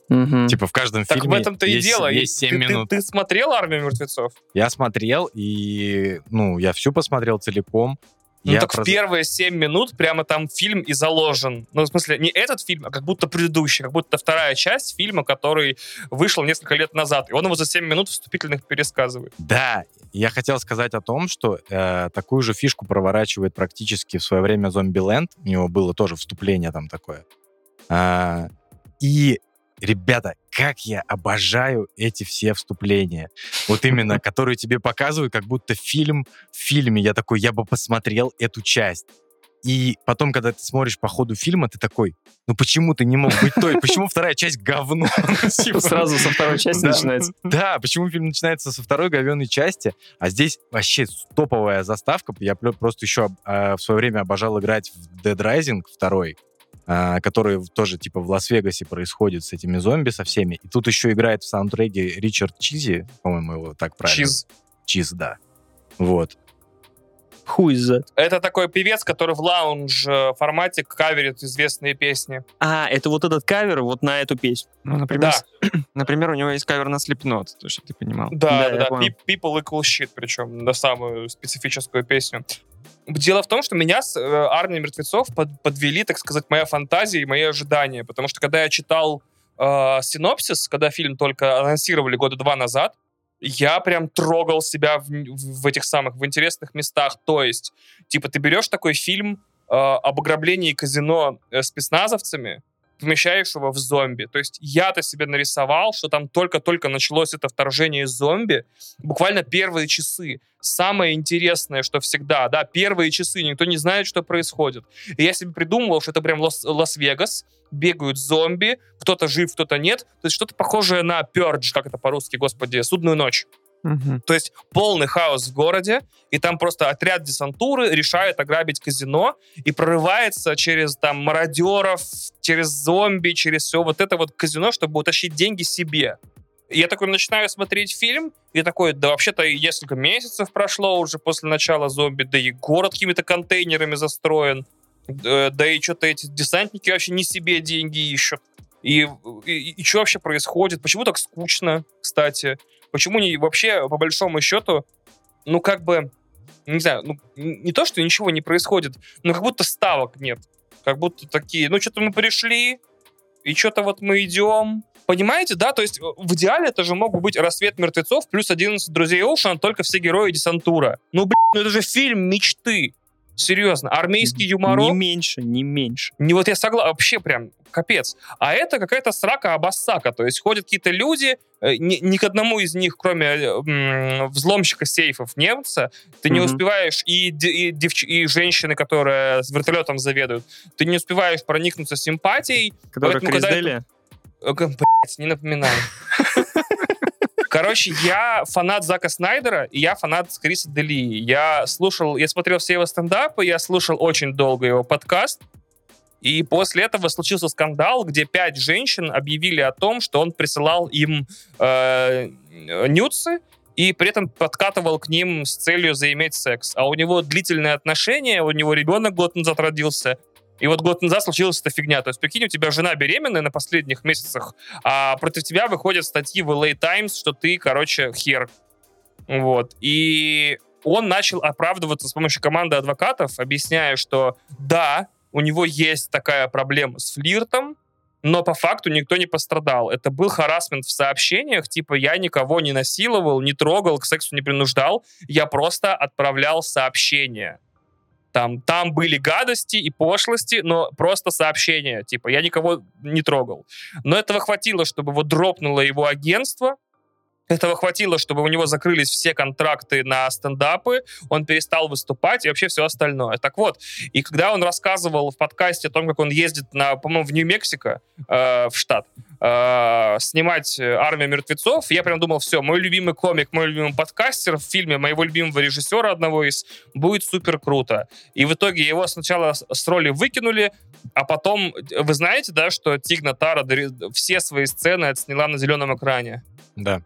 Мгм. Типа в каждом Так фильме в этом-то и есть, дело. есть 7 Ты- ты- минут. Ты смотрел «Армию мертвецов»? Я смотрел, и, ну, я всю посмотрел целиком. Ну я так про- в первые 7 минут прямо там фильм и заложен. Ну, в смысле, не этот фильм, а как будто предыдущий, как будто вторая часть фильма, который вышел несколько лет назад. И он его за 7 минут вступительных пересказывает. Да, я хотел сказать о том, что э, такую же фишку проворачивает практически в свое время Зомбиленд. У него было тоже вступление там такое. А, и, ребята, как я обожаю эти все вступления. Вот именно, которые тебе показывают, как будто фильм в фильме. Я такой, я бы посмотрел эту часть. И потом, когда ты смотришь по ходу фильма, ты такой, ну почему ты не мог быть той? Почему вторая часть говно? Типа, Сразу со второй части начинается. да, почему фильм начинается со второй говенной части, а здесь вообще топовая заставка. Я просто еще а, в свое время обожал играть в Dead Rising 2, а, который в- тоже типа в Лас-Вегасе происходит с этими зомби, со всеми. И тут еще играет в саундтреке Ричард Чизи, по-моему, его так правильно. Cheese. Cheese, да. Вот. Who is that? Это такой певец, который в лаунж э, формате каверит известные песни. А, это вот этот кавер вот на эту песню. Ну, например, Да. с- например, у него есть кавер на Slipknot, то, чтобы ты понимал. Да, Да, да, да. People equal shit, причем на самую специфическую песню. Дело в том, что меня с э, армией мертвецов под- подвели, так сказать, моя фантазия и мои ожидания. Потому что когда я читал э, синопсис, когда фильм только анонсировали года два назад, я прям трогал себя в, в этих самых, в интересных местах. То есть, типа, ты берешь такой фильм э, об ограблении казино э, спецназовцами, помещаешь его в зомби. То есть я-то себе нарисовал, что там только-только началось это вторжение зомби, буквально первые часы. Самое интересное, что всегда, да, первые часы, никто не знает, что происходит. И я себе придумывал, что это прям Лас- Лас-Вегас, бегают зомби, кто-то жив, кто-то нет. То есть что-то похожее на Purge, как это по-русски, господи, «Судную ночь». Мгм. То есть полный хаос в городе, и там просто отряд десантуры решает ограбить казино и прорывается через там мародеров, через зомби, через все вот это вот казино, чтобы утащить деньги себе. И я такой начинаю смотреть фильм, и такой, да вообще-то и несколько месяцев прошло уже после начала зомби, да и город какими-то контейнерами застроен, да, да и что-то эти десантники вообще не себе деньги ищут. И, и, что вообще происходит? Почему так скучно, кстати? Почему не вообще, по большому счету, ну, как бы, не знаю, ну, не то, что ничего не происходит, но как будто ставок нет. Как будто такие, ну, что-то мы пришли, и что-то вот мы идем, Понимаете, да? То есть э, в идеале это же мог бы быть «Рассвет мертвецов» плюс 11 «Друзей Оушена», только все герои десантура. Ну, блин, ну это же фильм мечты. Серьезно. Армейский юморок. Не меньше, не меньше. Не вот я согласен, вообще прям капец. А это какая-то срака абассака, то есть ходят какие-то люди, э, ни, ни к одному из них, кроме э, взломщика сейфов немца, ты не Мгм. успеваешь, и, и, девч- и женщины, которые с вертолетом заведуют, ты не успеваешь проникнуться симпатией. Который Поэтому, когда? Э, Блять, не напоминай. Короче, я фанат Зака Снайдера, и я фанат Криса Дели. Я слушал, я смотрел все его стендапы, я слушал очень долго его подкаст, и после этого случился скандал, где пять женщин объявили о том, что он присылал им э, нюцы, и при этом подкатывал к ним с целью заиметь секс. А у него длительные отношения, у него ребенок год назад родился, и вот год назад случилась эта фигня. То есть, прикинь, у тебя жена беременная на последних месяцах, а против тебя выходят статьи в LA Times, что ты, короче, хер. Вот. И он начал оправдываться с помощью команды адвокатов, объясняя, что да, у него есть такая проблема с флиртом, но по факту никто не пострадал. Это был харасмент в сообщениях, типа я никого не насиловал, не трогал, к сексу не принуждал, я просто отправлял сообщения. Там, там были гадости и пошлости, но просто сообщения. Типа, я никого не трогал. Но этого хватило, чтобы вот дропнуло его агентство. Этого хватило, чтобы у него закрылись все контракты на стендапы, он перестал выступать и вообще все остальное. Так вот, и когда он рассказывал в подкасте о том, как он ездит, на, по-моему, в Нью-Мексико, э, в штат, э, снимать э, «Армию мертвецов», я прям думал, все, мой любимый комик, мой любимый подкастер в фильме моего любимого режиссера одного из будет супер круто. И в итоге его сначала с роли выкинули, а потом, э, вы знаете, да, что Тигна Тара все свои сцены отсняла на зеленом экране? Да.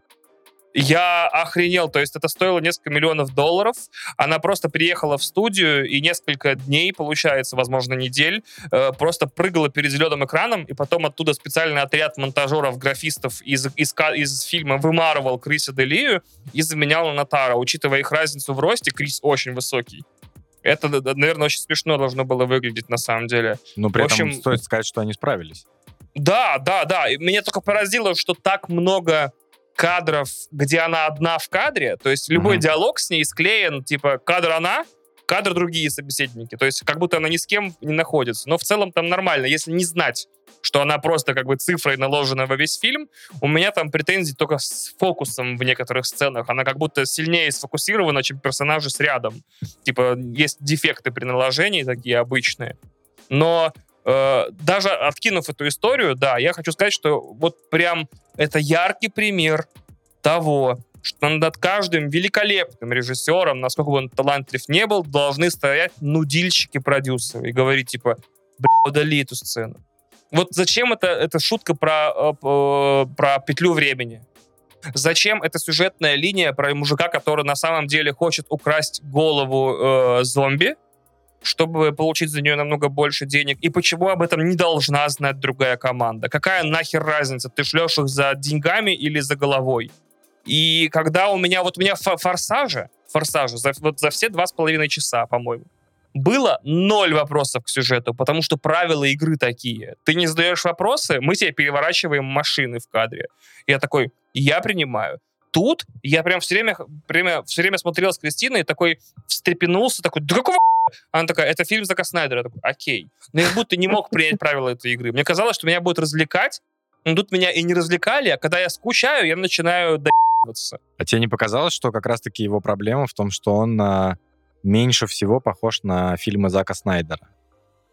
Я охренел, то есть это стоило несколько миллионов долларов. Она просто приехала в студию и несколько дней, получается, возможно, недель, э, просто прыгала перед зеленым экраном, и потом оттуда специальный отряд монтажеров, графистов из, из, из фильма вымарывал Криса Делию и заменял на Натара. Учитывая их разницу в росте, Крис очень высокий. Это, наверное, очень смешно должно было выглядеть на самом деле. Но при В общем- этом стоит сказать, что они справились. Да, да, да. И меня только поразило, что так много кадров, где она одна в кадре. То есть любой Мгм. диалог с ней склеен, типа, кадр она, кадр другие собеседники. То есть как будто она ни с кем не находится. Но в целом там нормально. Если не знать, что она просто как бы цифрой наложена во весь фильм, у меня там претензии только с фокусом в некоторых сценах. Она как будто сильнее сфокусирована, чем персонажи с рядом. Типа есть дефекты при наложении такие обычные. Но даже откинув эту историю, да, я хочу сказать, что вот прям это яркий пример того, что над каждым великолепным режиссером, насколько бы он талантлив не был, должны стоять нудильщики-продюсеры и говорить, типа, бля, удали эту сцену. Вот зачем это, эта шутка про, э, п- про петлю времени? Зачем эта сюжетная линия про мужика, который на самом деле хочет украсть голову э, зомби, чтобы получить за нее намного больше денег? И почему об этом не должна знать другая команда? Какая нахер разница? Ты шлешь их за деньгами или за головой? И когда у меня, вот у меня фо- форсажа, форсажа за, вот за все два с половиной часа, по-моему, было ноль вопросов к сюжету, потому что правила игры такие. Ты не задаешь вопросы, мы тебе переворачиваем машины в кадре. Я такой, я принимаю. Тут я прям все время, время, все время смотрел с Кристиной и такой встрепенулся, такой, да какого хуя?» Она такая, это фильм Зака Снайдера. Я такой, окей. Но я будто не мог принять правила этой игры. Мне казалось, что меня будет развлекать, но тут меня и не развлекали, а когда я скучаю, я начинаю доебываться. А тебе не показалось, что как раз-таки его проблема в том, что он а, меньше всего похож на фильмы Зака Снайдера?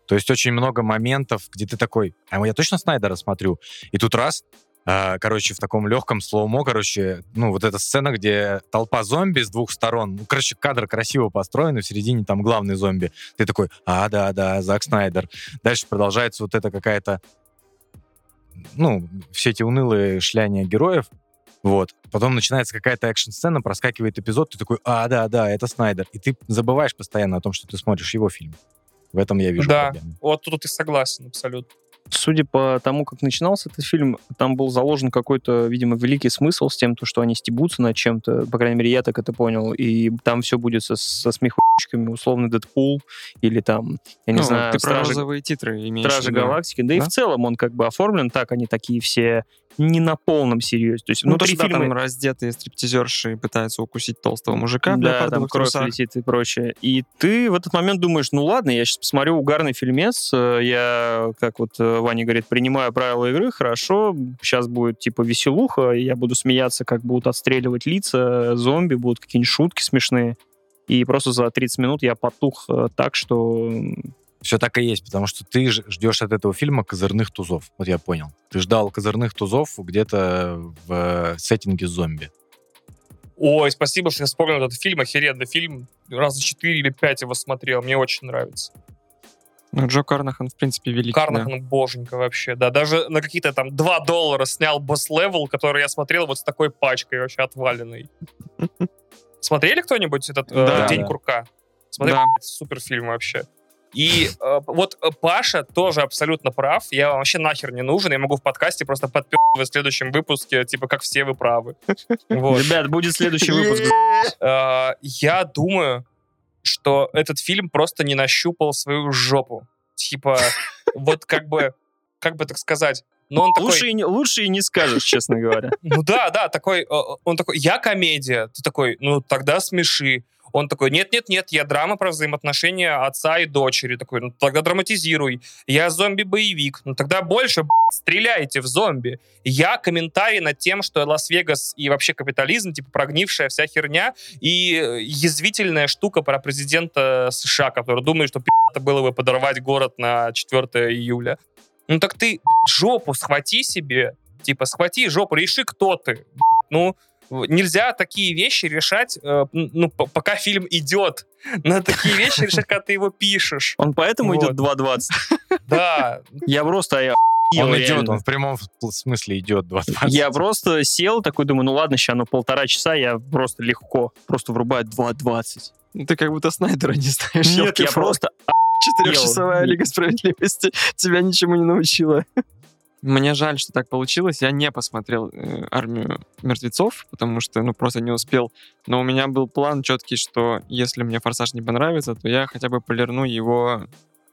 То есть очень много моментов, где ты такой, а я точно Снайдера смотрю? И тут раз, короче, в таком легком слоумо, короче, ну, вот эта сцена, где толпа зомби с двух сторон, ну, короче, кадр красиво построен, и в середине там главный зомби. Ты такой, а, да-да, Зак Снайдер. Дальше продолжается вот эта какая-то, ну, все эти унылые шляния героев, вот. Потом начинается какая-то экшн-сцена, проскакивает эпизод, ты такой, а, да, да, это Снайдер. И ты забываешь постоянно о том, что ты смотришь его фильм. В этом я вижу Да. проблему. Вот тут и согласен абсолютно. Судя по тому, как начинался этот фильм, там был заложен какой-то, видимо, великий смысл с тем, то, что они стебутся над чем-то. По крайней мере, я так это понял. И там все будет со, со смехучками, условно, Дэдпул или там, я не Ну, знаю, ты про Стражи, розовые титры имеешь Стражи виду. Галактики. Да, и Да? в целом он как бы оформлен так, они такие все не на полном серьезе. То есть Ну, то, фильма... там раздетые стриптизерши пытаются укусить толстого мужика Да, там кровь трусах. летит и прочее. И ты в этот момент думаешь, ну ладно, я сейчас посмотрю угарный фильмец, э, я, как вот э, Ваня говорит, принимаю правила игры, хорошо, сейчас будет типа веселуха, я буду смеяться, как будут отстреливать лица, зомби, будут какие-нибудь шутки смешные. И просто за 30 минут я потух э, так, что... Все так и есть, потому что ты ждешь от этого фильма козырных тузов. Вот я понял. Ты ждал козырных тузов где-то в э, сеттинге зомби. Ой, спасибо, что я вспомнил этот фильм. Охеренный фильм. Раза четыре или пять его смотрел. Мне очень нравится. Ну, Джо Карнахан, в принципе, великий. Карнахан боженька вообще, да. Даже на какие-то там 2 доллара снял Boss Level, который я смотрел вот с такой пачкой вообще отваленной. Смотрели кто-нибудь этот э, Да, День да. сурка? Смотрели? Да. Супер фильм вообще. И э, вот э, Паша тоже абсолютно прав. Я вам вообще нахер не нужен. Я могу в подкасте просто подписывать в следующем выпуске, типа, как все вы правы. Вот. Ребят, будет следующий выпуск. Э, Я думаю, что этот фильм просто не нащупал свою жопу. Типа, вот как бы, как бы так сказать, но он такой... Лучше, и не, лучше и не скажешь, честно говоря. Ну да, да, такой, э, он такой, я комедия. Ты такой, ну тогда смеши. Он такой, нет-нет-нет, я драма про взаимоотношения отца и дочери. Такой, ну тогда драматизируй. Я зомби-боевик. Ну тогда больше, стреляйте в зомби. Я комментарий над тем, что Лас-Вегас и вообще капитализм, типа прогнившая вся херня и э, язвительная штука про президента США, который думает, что пи***то было бы подорвать город на 4 июля. Ну так ты жопу схвати себе, типа схвати жопу, реши, кто ты. Ну, нельзя такие вещи решать, э, ну, пока фильм идет. Надо такие вещи решать, когда ты его пишешь. Он поэтому Вот. идет 2.20. Да, Я просто... Я, Он охуел, идет, реально. он в прямом смысле идет 20. Я просто сел, такой думаю, ну ладно, сейчас, ну полтора часа, я просто легко, просто врубаю 2.20. Ну, Ты как будто Снайдера не знаешь. Нет, я просто... Четырехчасовая. Лига Справедливости тебя ничему не научила. Мне жаль, что так получилось. Я не посмотрел э, «Армию мертвецов», потому что, ну, просто не успел. Но у меня был план четкий, что если мне «Форсаж» не понравится, то я хотя бы полирну его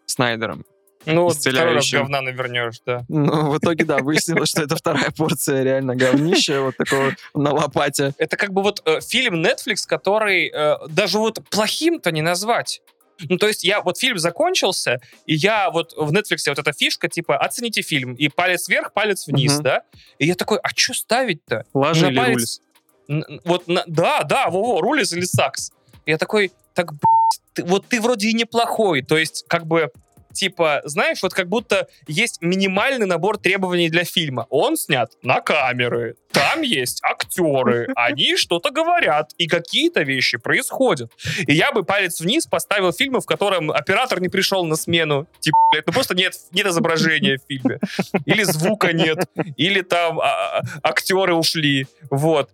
Снайдером. ну вот второй раз говна навернешь, да. Но в итоге, да, выяснилось, что это вторая порция реально говнища, вот такого на лопате. Это как бы вот э, фильм Netflix, который э, даже вот плохим-то не назвать. Ну, то есть я, вот фильм закончился, и я вот в Netflix вот эта фишка, типа, оцените фильм, и палец вверх, палец вниз, Мгм. да? И я такой, а что ставить-то? Лажа На или палец- рулис? Вот, на- да, да, во-во, рулис или сакс. Я такой, так, блядь, ты- вот ты вроде и неплохой, то есть, как бы, типа, знаешь, вот как будто есть минимальный набор требований для фильма. Он снят на камеры, там есть актеры, они что-то говорят, и какие-то вещи происходят. И я бы палец вниз поставил фильмы, в котором оператор не пришел на смену, типа, блядь, ну просто нет, нет изображения в фильме, или звука нет, или там а, а, актеры ушли, вот.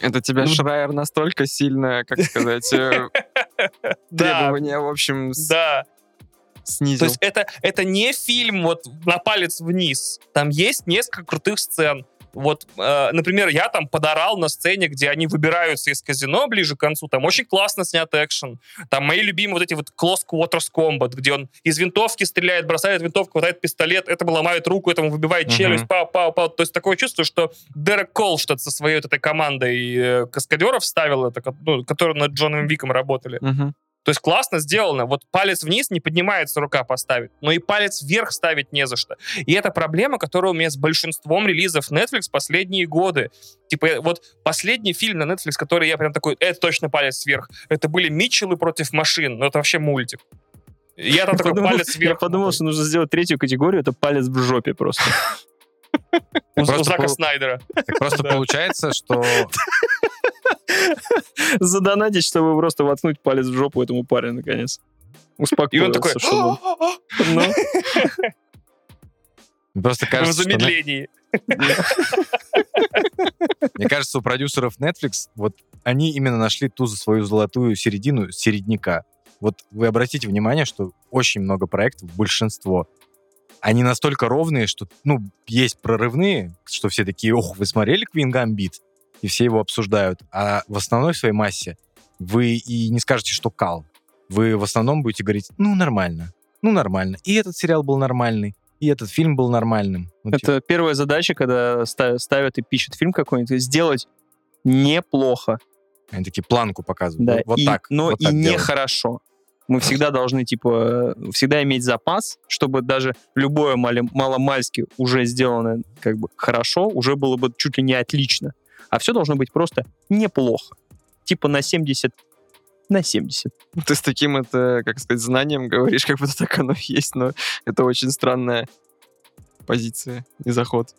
Это тебя Ну, Шрайер настолько сильно, как сказать, э, требования, в общем, да. Снизил. То есть это, это не фильм вот на палец вниз. Там есть несколько крутых сцен. Вот, э, например, я там подорал на сцене, где они выбираются из казино ближе к концу. Там очень классно снят экшен. Там мои любимые вот эти вот Close Quarters Combat, где он из винтовки стреляет, бросает винтовку, хватает пистолет, этому ломает руку, этому выбивает Мгм. челюсть, пау, пау, пау. То есть такое чувство, что Дерек Колштадт со своей вот этой командой э, каскадеров ставил это, ну, которые над Джоном Виком работали. Мгм. То есть классно сделано. Вот палец вниз не поднимается рука поставить, но и палец вверх ставить не за что. И это проблема, которая у меня с большинством релизов Netflix последние годы. Типа э, вот последний фильм на Netflix, который я прям такой, это точно палец вверх. Это были Митчеллы против машин. Ну это вообще мультик. Я там такой подумал- палец вверх. Я подумал, что нужно сделать третью категорию, это палец в жопе просто. Просто Зака Снайдера. Просто получается, что Задонатить, чтобы просто воткнуть палец в жопу этому парню, наконец. И Успокоился, он такой, чтобы он- Ну, просто в кажется, что Net- замедлении. мне кажется, у продюсеров Netflix вот они именно нашли ту за свою золотую середину середняка. Вот вы обратите внимание, что очень много проектов, большинство, они настолько ровные, что, ну, есть прорывные, что все такие, ох, вы смотрели Queen Gambit? И все его обсуждают. А в основной своей массе вы и не скажете, что кал. Вы в основном будете говорить, ну, нормально, ну, нормально. И этот сериал был нормальный, и этот фильм был нормальным. Типа, Это первая задача, когда ста- ставят и пишут фильм какой-нибудь, сделать неплохо, Они такие планку показывают. да, Вот, вот и- так. но вот и так нехорошо. Мы всегда должны, типа, всегда иметь запас, чтобы даже любое мали- маломальски уже сделанное как бы хорошо, уже было бы чуть ли не отлично. А все должно быть просто неплохо. Типа на 70 на 70. Ты с таким, это, как сказать, знанием говоришь, как будто так оно и есть, но это очень странная позиция и заход.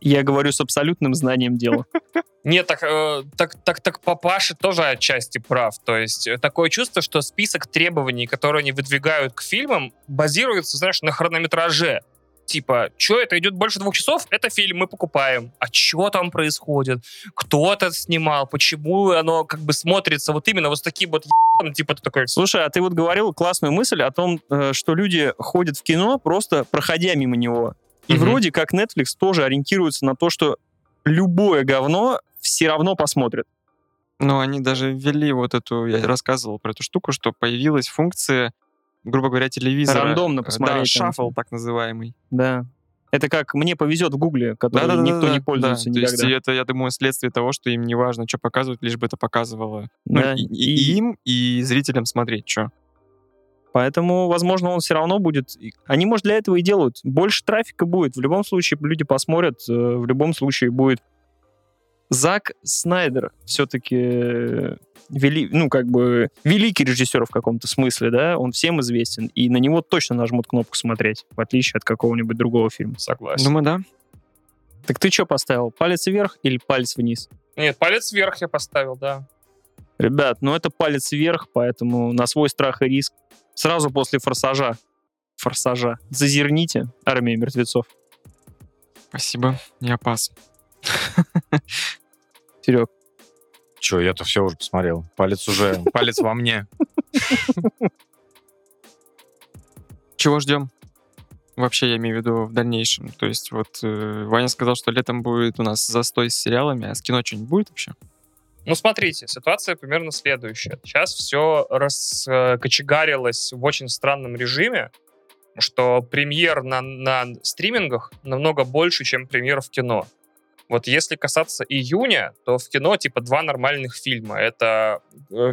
Я говорю с абсолютным знанием дела. Нет, так, э, так, так, так папаша тоже отчасти прав. То есть э, такое чувство, что список требований, которые они выдвигают к фильмам, базируется, знаешь, на хронометраже. Типа, что это идет больше двух часов, это фильм, мы покупаем. А что там происходит? Кто это снимал? Почему оно как бы смотрится вот именно вот с таким вот ебаным, типа ты такой... Слушай, а ты вот говорил классную мысль о том, э, что люди ходят в кино, просто проходя мимо него. И Мгм. вроде как Netflix тоже ориентируется на то, что любое говно все равно посмотрят. Но они даже ввели вот эту, я рассказывал про эту штуку, что появилась функция, грубо говоря, телевизора. Рандомно посмотреть Да, шаффл так называемый. Да. Это как «Мне повезет» в Гугле, который Да-да-да-да, никто не да. пользуется То никогда. есть и это, я думаю, следствие того, что им не важно, что показывают, лишь бы это показывало ну, Да, и, и и- им, и зрителям смотреть, что. Поэтому, возможно, он все равно будет... Они, может, для этого и делают. Больше трафика будет. В любом случае люди посмотрят. э, В любом случае будет... Зак Снайдер все-таки вели, ну, как бы великий режиссер в каком-то смысле, да, он всем известен, и на него точно нажмут кнопку смотреть, в отличие от какого-нибудь другого фильма. Согласен. Думаю, да. Так ты что поставил? Палец вверх или палец вниз? Нет, палец вверх я поставил, да. Ребят, ну это палец вверх, поэтому на свой страх и риск. Сразу после форсажа. Форсажа. Зазерните армия мертвецов. Спасибо, я пас. Серег, Че, я-то все уже посмотрел. Палец уже, палец во мне. Чего ждем? Вообще, я имею в виду в дальнейшем. То есть вот э, Ваня сказал, что летом будет у нас застой с сериалами, а с кино что-нибудь будет вообще? Ну, смотрите, ситуация примерно следующая. Сейчас все раскочегарилось в очень странном режиме, что премьер на, на стримингах намного больше, чем премьер в кино. Вот если касаться июня, то в кино типа два нормальных фильма. Это э,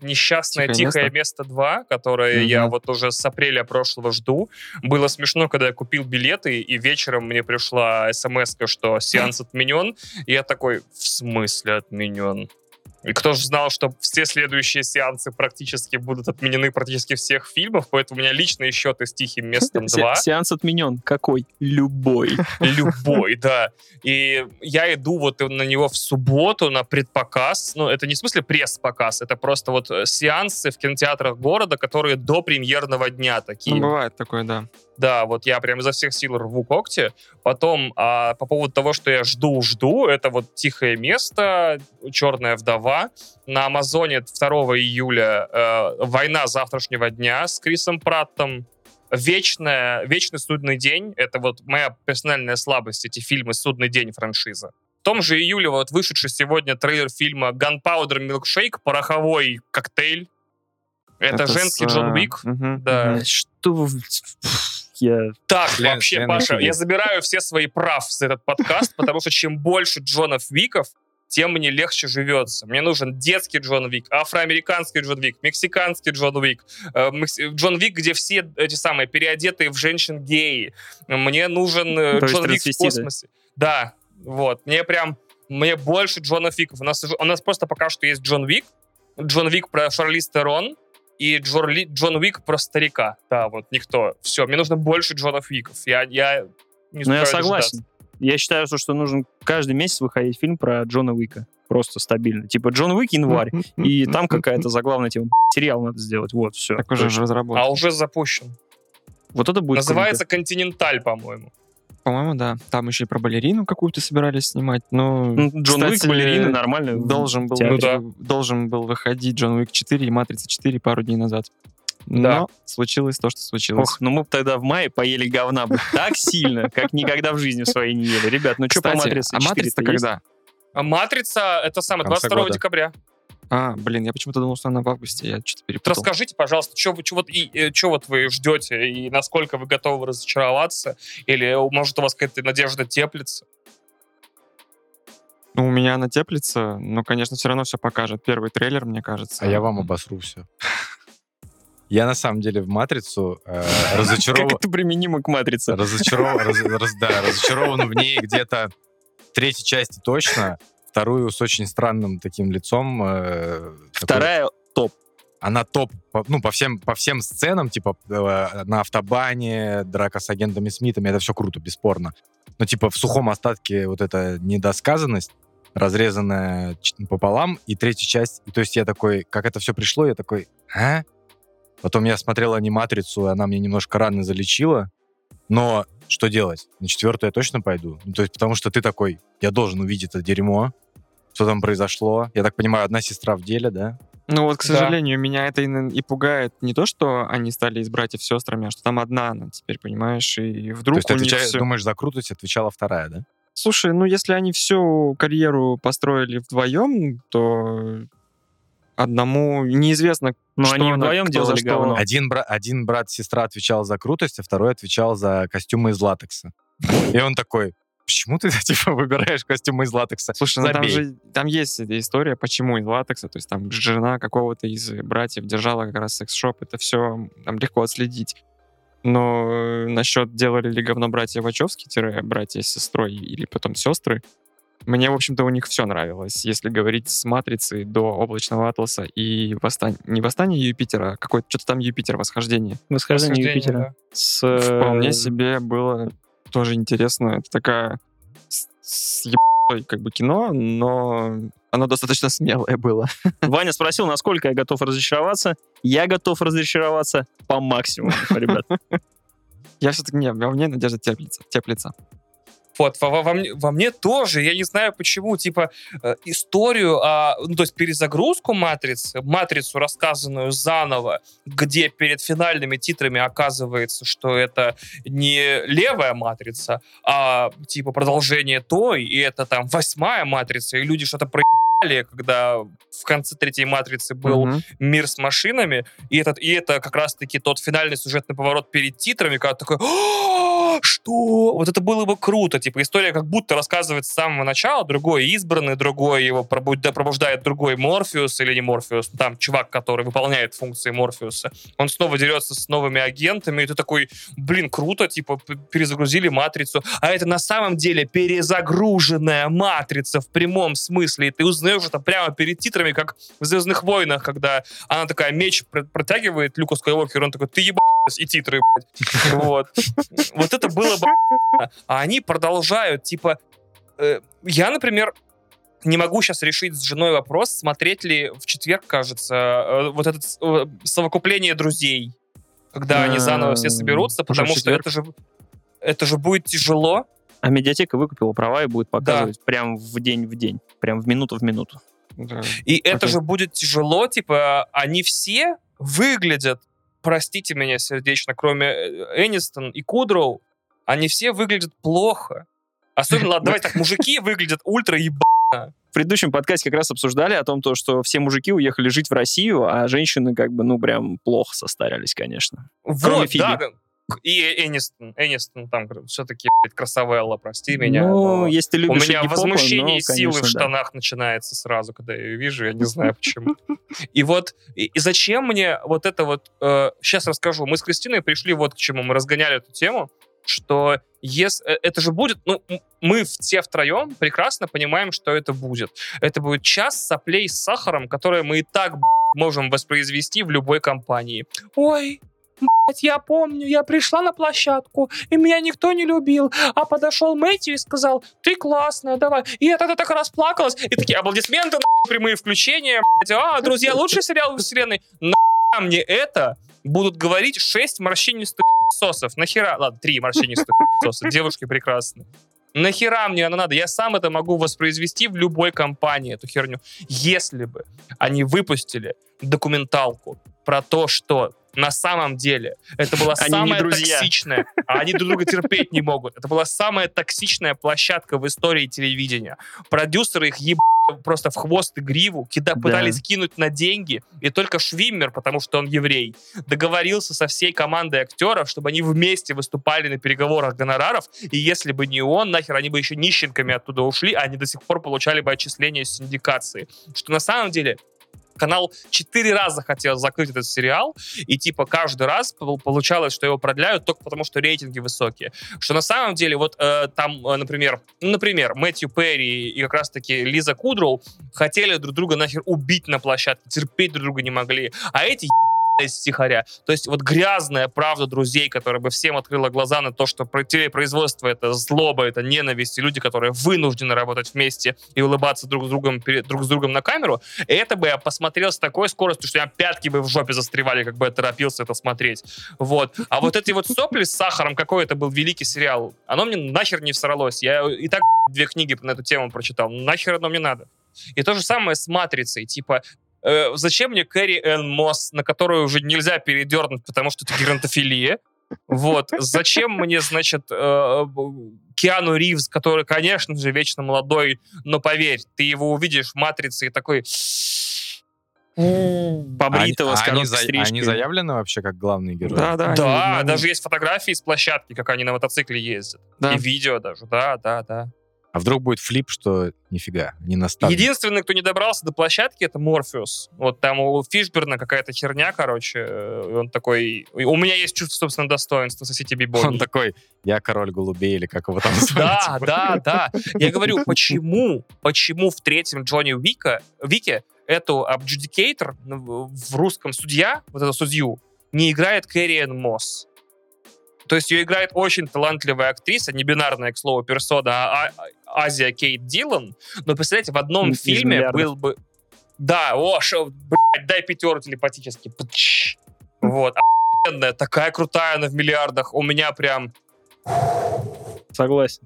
«Несчастное «Тихое тихое, место. 2», которое Мгм. я вот уже с апреля прошлого жду. Было смешно, когда я купил билеты, и вечером мне пришла смс что сеанс отменен. И я такой, в смысле отменен? И кто же знал, что все следующие сеансы практически будут отменены практически всех фильмов, поэтому у меня личные счеты с «Тихим местом 2». се- сеанс отменен. Какой? Любой. Любой, да. И я иду вот на него в субботу на предпоказ. Ну, это не в смысле пресс-показ, это просто вот э, сеансы в кинотеатрах города, которые до премьерного дня такие. Ну, бывает такое, да. Да, вот я прям изо всех сил рву когти. Потом, а, по поводу того, что я жду-жду, это вот «Тихое место», «Черная вдова». На Амазоне 2 июля э, «Война завтрашнего дня» с Крисом Праттом. Вечная, «Вечный судный день» — это вот моя персональная слабость, эти фильмы «Судный день» франшиза. В том же июле вот вышедший сегодня трейлер фильма «Gunpowder Milkshake», «Пороховой коктейль». Это, с, женский э, Джон Уик. мгм, Да. мгм. Что вы... Я... Так, Лен- вообще, Лена Паша, я забираю все свои прав за этот подкаст, потому что чем больше Джонов Виков, тем мне легче живется. Мне нужен детский Джон Вик, афроамериканский Джон Вик, мексиканский Джон Вик, э, Джон Вик, где все эти самые переодетые в женщин геи. Мне нужен э, Джон Вик в космосе. Да, вот. Мне прям, мне больше Джона Виков. У нас, у нас просто пока что есть Джон Вик, Джон Вик про Шарлиз Терон, и Джон, Ли- Джон Уик про старика. Да, вот никто. Все, мне нужно больше Джонов Виков. Я, я не Ну, я согласен. Я считаю, что, что нужен каждый месяц выходить фильм про Джона Уика. Просто стабильно. Типа Джон Уик январь. И там какая-то заглавная тема. Сериал надо сделать. Вот, все. Так уже же дождаться. разработан. А уже запущен. Вот это будет Называется «Континенталь», по-моему. По-моему, да. Там еще и про балерину какую-то собирались снимать. Ну, круто. Ну, Джон Уик, кстати, балерина, нормально. должен был. Ну должен был выходить Джон Уик 4 и Матрица 4 пару дней назад. Но Да. случилось то, что случилось. Ох, ну мы бы тогда в мае поели говна бы так сильно, как никогда в жизни своей не ели. Ребят, ну что по «Матрице» а 4 Матрица когда? А «Матрица» — это самое, В конце 22 года. декабря. А, блин, я почему-то думал, что она в августе, я что-то перепутал. Расскажите, пожалуйста, что вы, чё вот, и, э, чё вот вы ждете и насколько вы готовы разочароваться? Или, может, у вас какая-то надежда теплится? Ну, у меня она теплится, но, конечно, все равно все покажет. Первый трейлер, мне кажется. А я вам обосру все. Я на самом деле в матрицу э, разочарован. Как это применимо к матрице? разочарован, раз- раз- да, разочарован в ней где-то третьей части точно, вторую с очень странным таким лицом. э, такой- Вторая Она топ, по- ну, по всем, по всем сценам, типа, э, на автобане, драка с агентами Смитами, это все круто, бесспорно. Но, типа, в сухом остатке вот эта недосказанность, разрезанная пополам, и третья часть, и то есть я такой, как это все пришло, я такой, а? Потом я смотрел аниматрицу, и она мне немножко рано залечила, но что делать? На четвертую я точно пойду. Ну, то есть, потому что ты такой, я должен увидеть это дерьмо, что там произошло. Я так понимаю, одна сестра в деле, да? Ну вот, к Да. сожалению, меня это и, и пугает не то, что они стали из братьев сестрами, а что там одна она теперь, понимаешь, и То вдруг есть, у них отвечая- всё- думаешь, за крутость отвечала вторая, да? Слушай, ну если они всю карьеру построили вдвоем, то одному неизвестно, Но что они она- вдвоем кто за делали что. говно. Один, бра- один брат-сестра отвечал за крутость, а второй отвечал за костюмы из латекса. И он такой, почему ты, типа, выбираешь костюмы из латекса? Слушай, ну там же там есть история, почему из латекса, то есть там жена какого-то из братьев держала как раз секс-шоп, это все там легко отследить. Но э, насчет делали ли говно братья Вачовски, тире братья с сестрой или потом сестры, мне, в общем-то, у них все нравилось. Если говорить с матрицы до облачного атласа и восстань... не восстание Юпитера, а какое-то что-то там Юпитер, восхождение. Восхождение Восхождение, Юпитера. да. С, э, Вполне себе было тоже интересно. Это такая с, с ебаной как бы кино, но оно достаточно смелое было. Ваня спросил, насколько я готов разочароваться. Я готов разочароваться по максимуму, ребят. Я все-таки, не, во мне надежда теплится. теплится. Вот, во, во- во мне, во мне тоже, я не знаю почему, типа, э, историю, а, ну, то есть перезагрузку матрицы, матрицу, рассказанную заново, где перед финальными титрами оказывается, что это не левая матрица, а, типа, продолжение той, и это там восьмая матрица, и люди что-то проебали, когда в конце третьей матрицы был Мгм. мир с машинами, и, этот, и это как раз-таки тот финальный сюжетный поворот перед титрами, когда такой, «А, что? Вот это было бы круто. Типа история как будто рассказывается с самого начала, другой избранный, другой его пробуд- да, пробуждает другой Морфеус или не Морфеус, там чувак, который выполняет функции Морфеуса. Он снова дерется с новыми агентами, и ты такой, блин, круто, типа перезагрузили матрицу. А это на самом деле перезагруженная матрица в прямом смысле. И ты узнаешь это прямо перед титрами, как в Звездных войнах, когда она такая меч пр- протягивает Люку Скайуокеру, он такой, ты ебать, и титры, блядь. Вот. Вот это было бы... А они продолжают, типа... э, Я, например, не могу сейчас решить с женой вопрос, смотреть ли в четверг, кажется, э, вот это э, совокупление друзей, когда они заново все соберутся, потому что это же, это же будет тяжело. А медиатека выкупила права и будет показывать прям в день в день. Прям в минуту в минуту. Да. И это Окей. же будет тяжело, типа, они все выглядят, простите меня сердечно, кроме э, Энистон и Кудроу, они все выглядят плохо. Особенно, ладно, давайте так, мужики выглядят ультра ебано. В предыдущем подкасте как раз обсуждали о том, то, что все мужики уехали жить в Россию, а женщины как бы, ну, прям плохо состарились, конечно. Кроме Вот, Фиби. да. И Энистон, Энистон там все-таки красавелла, прости меня. ну, но если ты У любишь меня Попа, возмущение ну, силы в конечно, да. штанах начинается сразу, когда я ее вижу, я не знаю почему. И вот, и, и зачем мне вот это вот... сейчас расскажу. Мы с Кристиной пришли вот к чему. Мы разгоняли эту тему, что ес- э, это же будет... Ну, мы все втроем прекрасно понимаем, что это будет. Это будет час соплей с сахаром, которые мы и так можем воспроизвести в любой компании. Ой, я помню, я пришла на площадку, и меня никто не любил. А подошел Мэтью и сказал, ты классная, давай. И я тогда так расплакалась. И такие аплодисменты, прямые включения. А, друзья, лучший сериал во вселенной. Нахуя мне это будут говорить шесть морщинистых сосов. Нахера? Ладно, три морщинистых соса. Девушки прекрасные. Нахера мне она надо? Я сам это могу воспроизвести в любой компании, эту херню. Если бы они выпустили документалку про то, что на самом деле это была Они самая токсичная, а они друг друга терпеть не могут. Это была самая токсичная площадка в истории телевидения. Продюсеры их ебали просто в хвост и гриву, кида, Да. пытались кинуть на деньги, и только Швиммер, потому что он еврей, договорился со всей командой актеров, чтобы они вместе выступали на переговорах гонораров, и если бы не он, нахер они бы еще нищенками оттуда ушли, а они до сих пор получали бы отчисления с синдикации. Что на самом деле канал четыре раза хотел закрыть этот сериал, и типа каждый раз пол- получалось, что его продляют только потому, что рейтинги высокие. Что на самом деле вот э, там, э, например, ну, например, Мэтью Перри и как раз-таки Лиза Кудроу хотели друг друга нахер убить на площадке, терпеть друг друга не могли. А эти ебались стихаря. То есть вот грязная правда друзей, которая бы всем открыла глаза на то, что про- телепроизводство это злоба, это ненависть, и люди, которые вынуждены работать вместе и улыбаться друг с другом, перед- друг с другом на камеру, это бы я посмотрел с такой скоростью, что у меня пятки бы в жопе застревали, как бы я торопился это смотреть. Вот. А вот эти вот сопли с сахаром, какой это был великий сериал, оно мне нахер не всралось. Я и так две книги на эту тему прочитал. Нахер оно мне надо. И то же самое с «Матрицей». Типа, э, зачем мне Кэрри Энн Мосс, на которую уже нельзя передернуть, потому что это геронтофилия? Вот. Зачем мне, значит, э, Киану Ривз, который, конечно же, вечно молодой, но поверь, ты его увидишь в «Матрице» и такой... Побритого А с они, за- они заявлены вообще как главные герои? Да, да. Да, они- даже есть фотографии с площадки, как они на мотоцикле ездят. Да. И видео даже, да, да, да. А вдруг будет флип, что нифига, не наставник. Единственный, кто не добрался до площадки, это Морфеус. Вот там у Фишберна какая-то херня, короче. и Он такой... У меня есть чувство собственного достоинства, сосите бибони. Он такой, я король голубей, или как его там Да, типа. да, да. Я говорю, почему, почему в третьем Джонни Вика, Вике эту обджудикейтор в русском судья, вот эту судью, не играет Кэрриэн Мосс? То есть ее играет очень талантливая актриса, не бинарная, к слову, персона, а, а- Азия Кейт Дилан. Но, представляете, в одном Из фильме «Миллиардов». был бы... Да, о, шо, блядь, дай пятеру телепатически. Пч. Вот, охуенная, такая крутая она в миллиардах. У меня прям Согласен.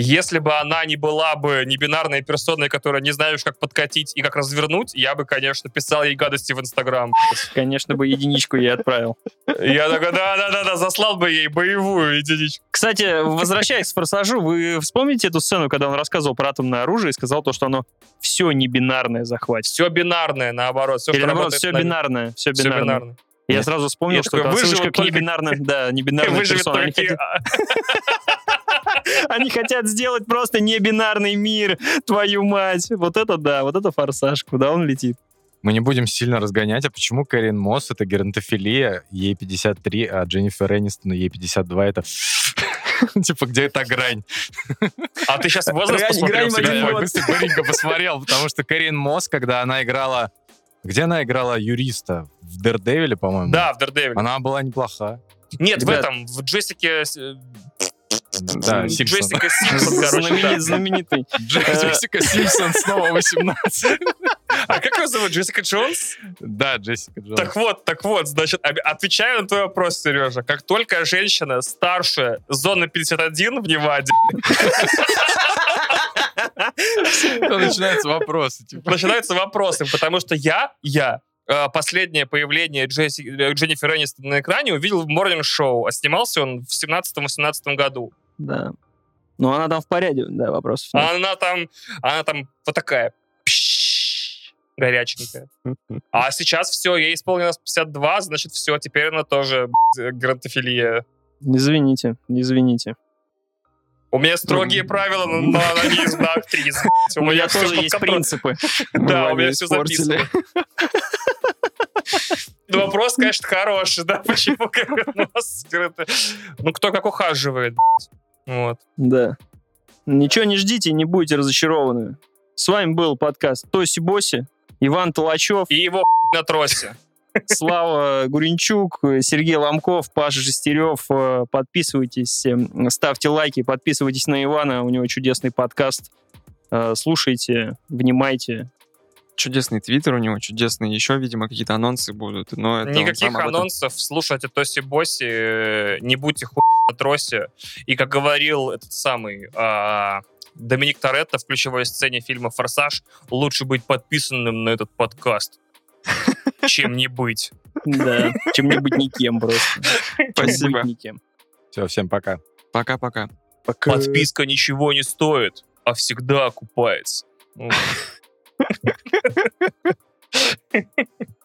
Если бы она не была бы не бинарной персоной, которая не знаешь, как подкатить и как развернуть, я бы, конечно, писал ей гадости в Инстаграм. Конечно, бы единичку я отправил. Я такой, да-да-да, заслал бы ей боевую единичку. Кстати, возвращаясь к «Форсажу», вы вспомните эту сцену, когда он рассказывал про атомное оружие и сказал то, что оно все не бинарное захватит. Все бинарное, наоборот. Все, Или наоборот, все на- бинарное, все бинарное. бинарное. Я Нет. сразу вспомнил, Я что такой, это отсылочка к только- небинарным, да, небинарным персонам. Они хотят, они хотят сделать просто небинарный мир, твою мать. Вот это да, вот это форсаж, куда он летит. Мы не будем сильно разгонять, а почему Кэрин Мосс это геронтофилия, ей 53, а Дженнифер Энистон ей 52, это... Типа, где эта грань? А ты сейчас возраст посмотрел? я быстренько посмотрел, потому что Кэрин Мосс, когда она играла... Где она играла юриста? В Дердевиле, по-моему? Да, в Дердевиле. Она была неплоха. Нет, в Ребят. этом, в Джессике... э, Да, Симпсон. Джессика Симпсон, короче, знаменитый. Джессика Симпсон снова 18. А как ее зовут? Джессика Джонс? Да, Джессика Джонс. Так вот, так вот, значит, отвечаю на твой вопрос, Сережа. Как только женщина старше зоны 51 в Неваде, начинаются вопросы. типа. начинаются вопросы, потому что я, я, э, последнее появление Джесси, э, Дженнифер Энистон на экране увидел в Morning Show, а снимался он в 17-18 году. Да. Ну, она там в порядке, да, вопросов нет. Она там, она там вот такая, горяченькая. А сейчас все, ей исполнилось 52, значит, все, теперь она тоже б***ь, геронтофилия. Извините, извините. У меня строгие Ну, правила на анонизм на актрис. У меня тоже есть принципы. Да, у меня все записано. Ну, Вопрос, конечно, хороший, да, почему как у нас Ну, кто как ухаживает. Вот. Да. Ничего не ждите, не будете разочарованы. С вами был подкаст Тоси Боси, Иван Толачев, И его на тросе. Слава Гуренчук, Сергей Ломков, Паша Шестерев. Э, Подписывайтесь, э, ставьте лайки, подписывайтесь на Ивана, у него чудесный подкаст. Э, Слушайте, внимайте. Чудесный твиттер у него, чудесные еще, видимо, какие-то анонсы будут. Но это Никаких этом- анонсов. Слушайте Тоси Боси, э, не будьте хуй на тросе. И как говорил этот самый а, Доминик Торетто в ключевой сцене фильма «Форсаж», лучше быть подписанным на этот подкаст, чем не быть. Да, чем не быть никем просто. Спасибо. Все, всем пока. Пока-пока. Пока. Подписка ничего не стоит, а всегда окупается. Ну,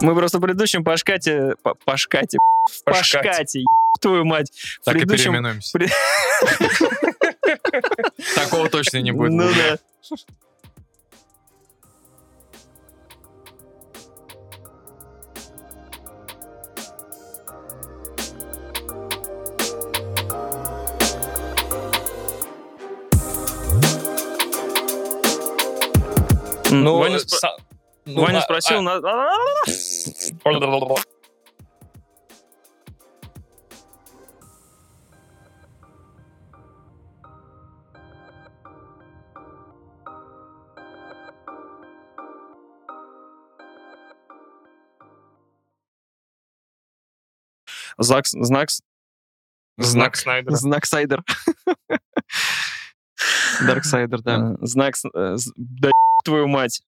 Мы просто в предыдущем пашкате... па- Пашкате. Пашкате. твою мать. В Так и предыдущем- переименуемся. при- Такого точно не будет. Ну да. Ну, Ваня, ну, Ваня а- спросил, а- на- Знак, знак, с- Знак Снайдера. Знак Сайдер. Дарксайдер, да. знак, э, да твою мать.